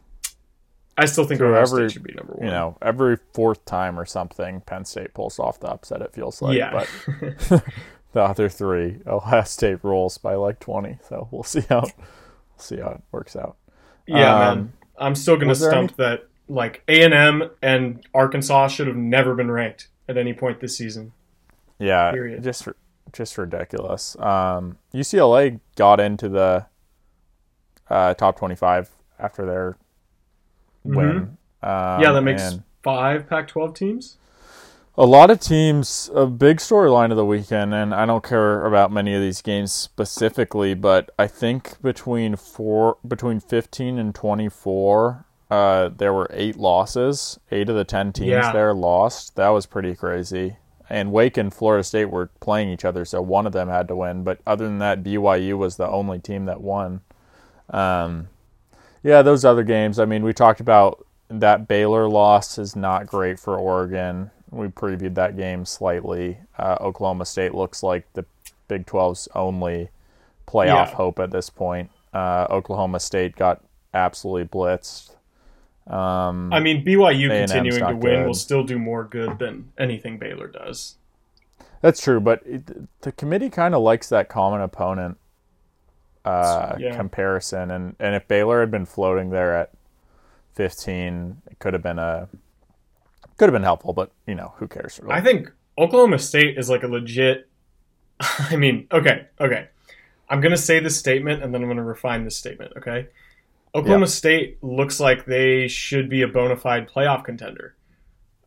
I still think Ohio every- State should be number one. You know, every fourth time or something, Penn State pulls off the upset. It feels like, yeah. but the other three, Ohio State rolls by like twenty. So we'll see how we'll see how it works out. Yeah, Um, man. I'm still going to was there stump that like A&M and Arkansas should have never been ranked at any point this season. Yeah, Period. just just ridiculous. Um, UCLA got into the uh, top twenty-five after their win. Um, Mm-hmm. yeah, that makes five Pac-12 teams. a lot of teams. A big storyline of the weekend, and I don't care about many of these games specifically, but I think between four, between fifteen and twenty-four, uh, there were eight losses. Eight of the ten teams Yeah. there lost. That was pretty crazy. And Wake and Florida State were playing each other, so one of them had to win. But other than that, BYU was the only team that won. Um, yeah, those other games. I mean, we talked about that Baylor loss is not great for Oregon. We previewed that game slightly. Uh, Oklahoma State looks like the Big 12's only playoff Yeah. hope at this point. Uh, Oklahoma State got absolutely blitzed. Um, I mean, BYU A&M's continuing to win good. will still do more good than anything Baylor does. That's true, but it, the committee kind of likes that common opponent uh, Yeah. comparison, and, and if Baylor had been floating there at 15, it could have been a could have been helpful, but you know who cares? Really? I think Oklahoma State is like a legit. I mean, okay, okay. I'm gonna say this statement and then I'm gonna refine this statement. Okay, Oklahoma Yeah. State looks like they should be a bona fide playoff contender.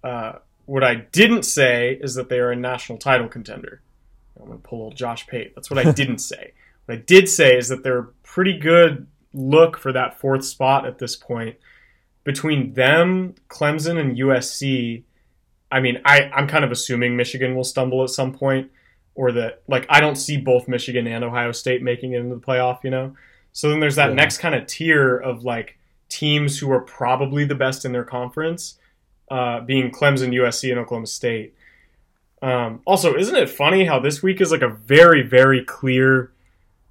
Uh, what I didn't say is that they are a national title contender. I'm gonna pull old Josh Pate. That's what I didn't say. What I did say is that they're a pretty good look for that fourth spot at this point. Between them, Clemson, and USC, I mean, I, I'm kind of assuming Michigan will stumble at some point, or that like I don't see both Michigan and Ohio State making it into the playoff, you know. So then there's that Yeah. next kind of tier of like teams who are probably the best in their conference, uh, being Clemson, USC, and Oklahoma State. Um, also, isn't it funny how this week is like a very, very clear,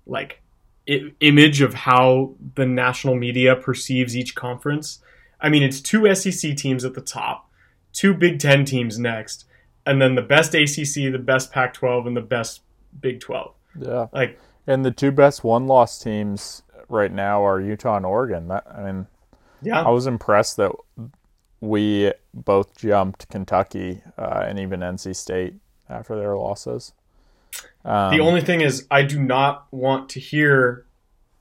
like, I- image of how the national media perceives each conference? I mean, it's two SEC teams at the top, two Big Ten teams next, and then the best ACC, the best Pac 12, and the best Big 12. yeah, Like, and the two best one-loss teams right now are Utah and Oregon. That, I mean, yeah. I was impressed that we both jumped Kentucky uh, and even NC State after their losses. Um, The only thing is, I do not want to hear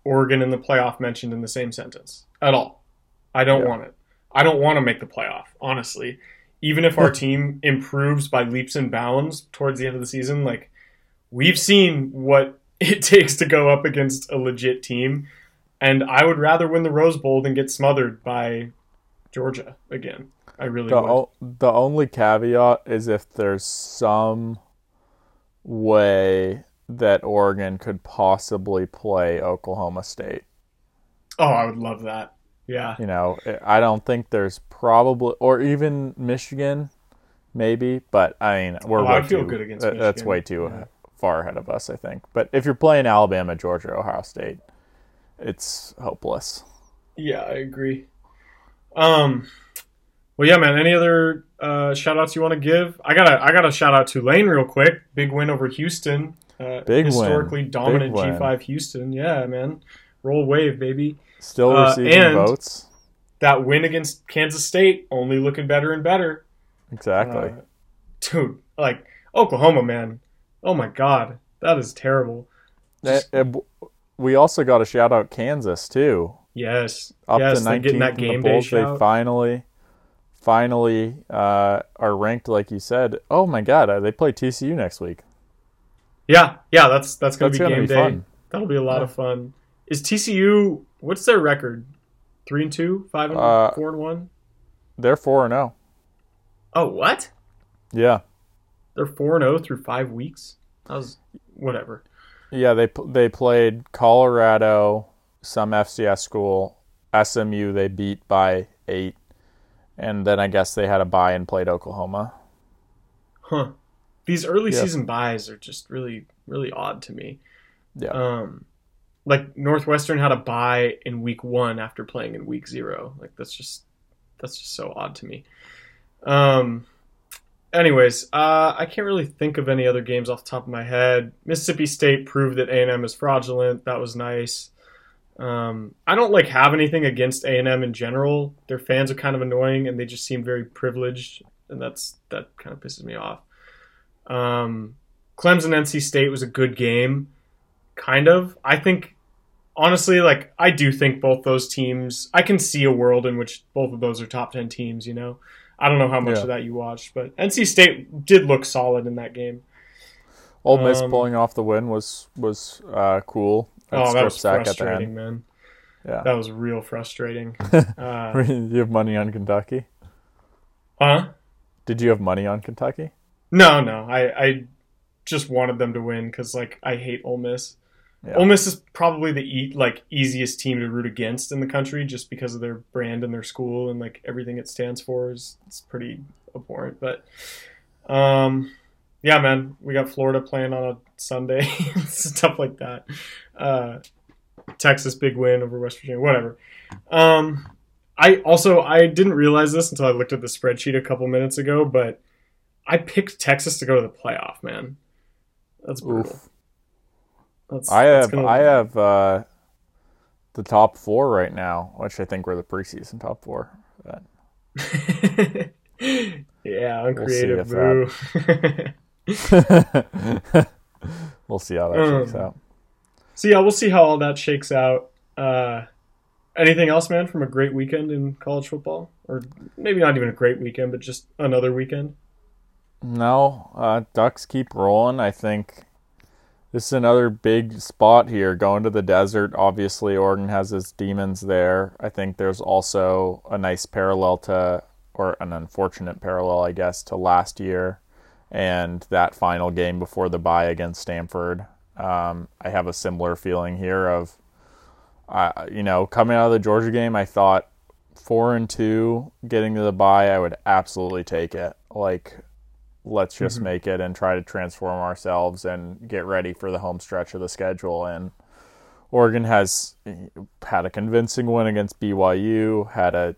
Oregon in the playoff mentioned in the same sentence at all. I don't Yeah. want it. I don't want to make the playoff, honestly. Even if our team improves by leaps and bounds towards the end of the season, like we've seen what it takes to go up against a legit team, and I would rather win the Rose Bowl than get smothered by Georgia again. I really the o- the only caveat is if there's some way that Oregon could possibly play Oklahoma State. oh, I would love that. Yeah. You know, I don't think there's probably or even Michigan, maybe. But I mean, we're Oh, I feel too, good against that- That's way too Yeah. far ahead of us, I think. But if you're playing Alabama, Georgia, Ohio State, it's hopeless. Yeah, I agree. Um, well, yeah, man. Any other uh, shout outs you want to give? I got to I got to shout out Tulane real quick. Big win over Houston. Uh, Big historically Big dominant win. G5 Houston. Yeah, man. Roll wave, baby. Still Uh, receiving votes. That win against Kansas State only looking better and better. Exactly. Uh, dude, like Oklahoma, man. Oh my God, That is terrible. That- uh, w- we also got to shout out Kansas too. Yes. Up yes, to they're 19th getting that game the day polls. They finally, finally uh, are ranked like you said. Oh my God, uh, they play TCU next week. Yeah, yeah, that's that's gonna That's be gonna game be day. fun. That'll be a lot Yeah. of fun. Is TCU? What's their record? Three and two, five and Uh, four and one. They're four and zero. Oh, what? Yeah, They're four and zero through five weeks. That was whatever. yeah. They they played Colorado, some FCS school, SMU. They beat by eight, and then I guess they had a bye and played Oklahoma. Huh. These early Yeah. season byes are just really, really odd to me. Yeah, Um, like Northwestern had a bye in week one after playing in week zero. Like that's just that's just so odd to me. Um. Anyways, uh, I can't really think of any other games off the top of my head. Mississippi State proved that A and M is fraudulent. That was nice. Um, I don't like have anything against A and M in general. Their fans are kind of annoying, and they just seem very privileged, and that's that kind of pisses me off. Um, Clemson NC State was a good game, kind of. I think honestly, like I do think both those teams. I can see a world in which both of those are top ten teams. You know, I don't know how much Yeah. of that you watched, but NC State did look solid in that game. Ole Miss um, pulling off the win was was uh, cool. Oh, that was frustrating, man. Yeah. That was real frustrating. Uh, you have money on Kentucky? huh? Did you have money on Kentucky? No, no. I, I just wanted them to win because like I hate Ole Miss. Yeah. Ole Miss is probably the e- like easiest team to root against in the country just because of their brand and their school and like everything it stands for is it's pretty abhorrent. But um, yeah, man, we got Florida playing on a Sunday, stuff like that. Uh, Texas big win over West Virginia, whatever. Um, I also I didn't realize this until I looked at the spreadsheet a couple minutes ago, but I picked Texas to go to the playoff. Man, that's brutal. Oof. That's, I have gonna- I have uh, the top four right now, which I think were the preseason top four. But yeah, We'll see uncreative boo. we'll see how that shakes Um, out. So yeah, we'll see how all that shakes out. Uh, anything else, man, from a great weekend in college football, or maybe not even a great weekend, but just another weekend? No, uh, Ducks keep rolling. I think this is another big spot here. Going to the desert. Obviously, Oregon has its demons there. I think there's also a nice parallel to, or an unfortunate parallel, I guess, to last year and that final game before the bye against Stanford. Um, I have a similar feeling here of, uh, you know, coming out of the Georgia game, I thought four and two getting to the bye, I would absolutely take it. Like, let's just Mhm. make it and try to transform ourselves and get ready for the home stretch of the schedule. And Oregon has had a convincing win against BYU, had a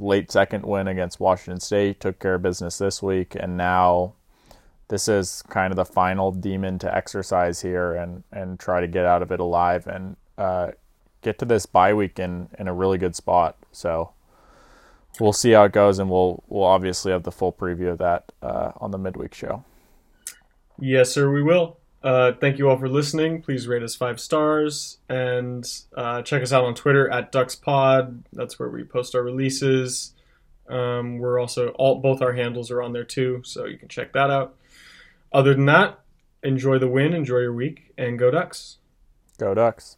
late second win against Washington State, took care of business this week, and now this is kind of the final demon to exercise here and, and try to get out of it alive and uh, get to this bye week in, in a really good spot. So we'll see how it goes, and we'll we'll obviously have the full preview of that uh, on the midweek show. Yes, sir, we will. Uh, thank you all for listening. Please rate us five stars and uh, check us out on Twitter at DucksPod. That's where we post our releases. Um, we're also all both our handles are on there too, so you can check that out. Other than that, enjoy the win, enjoy your week, and go Ducks. Go Ducks!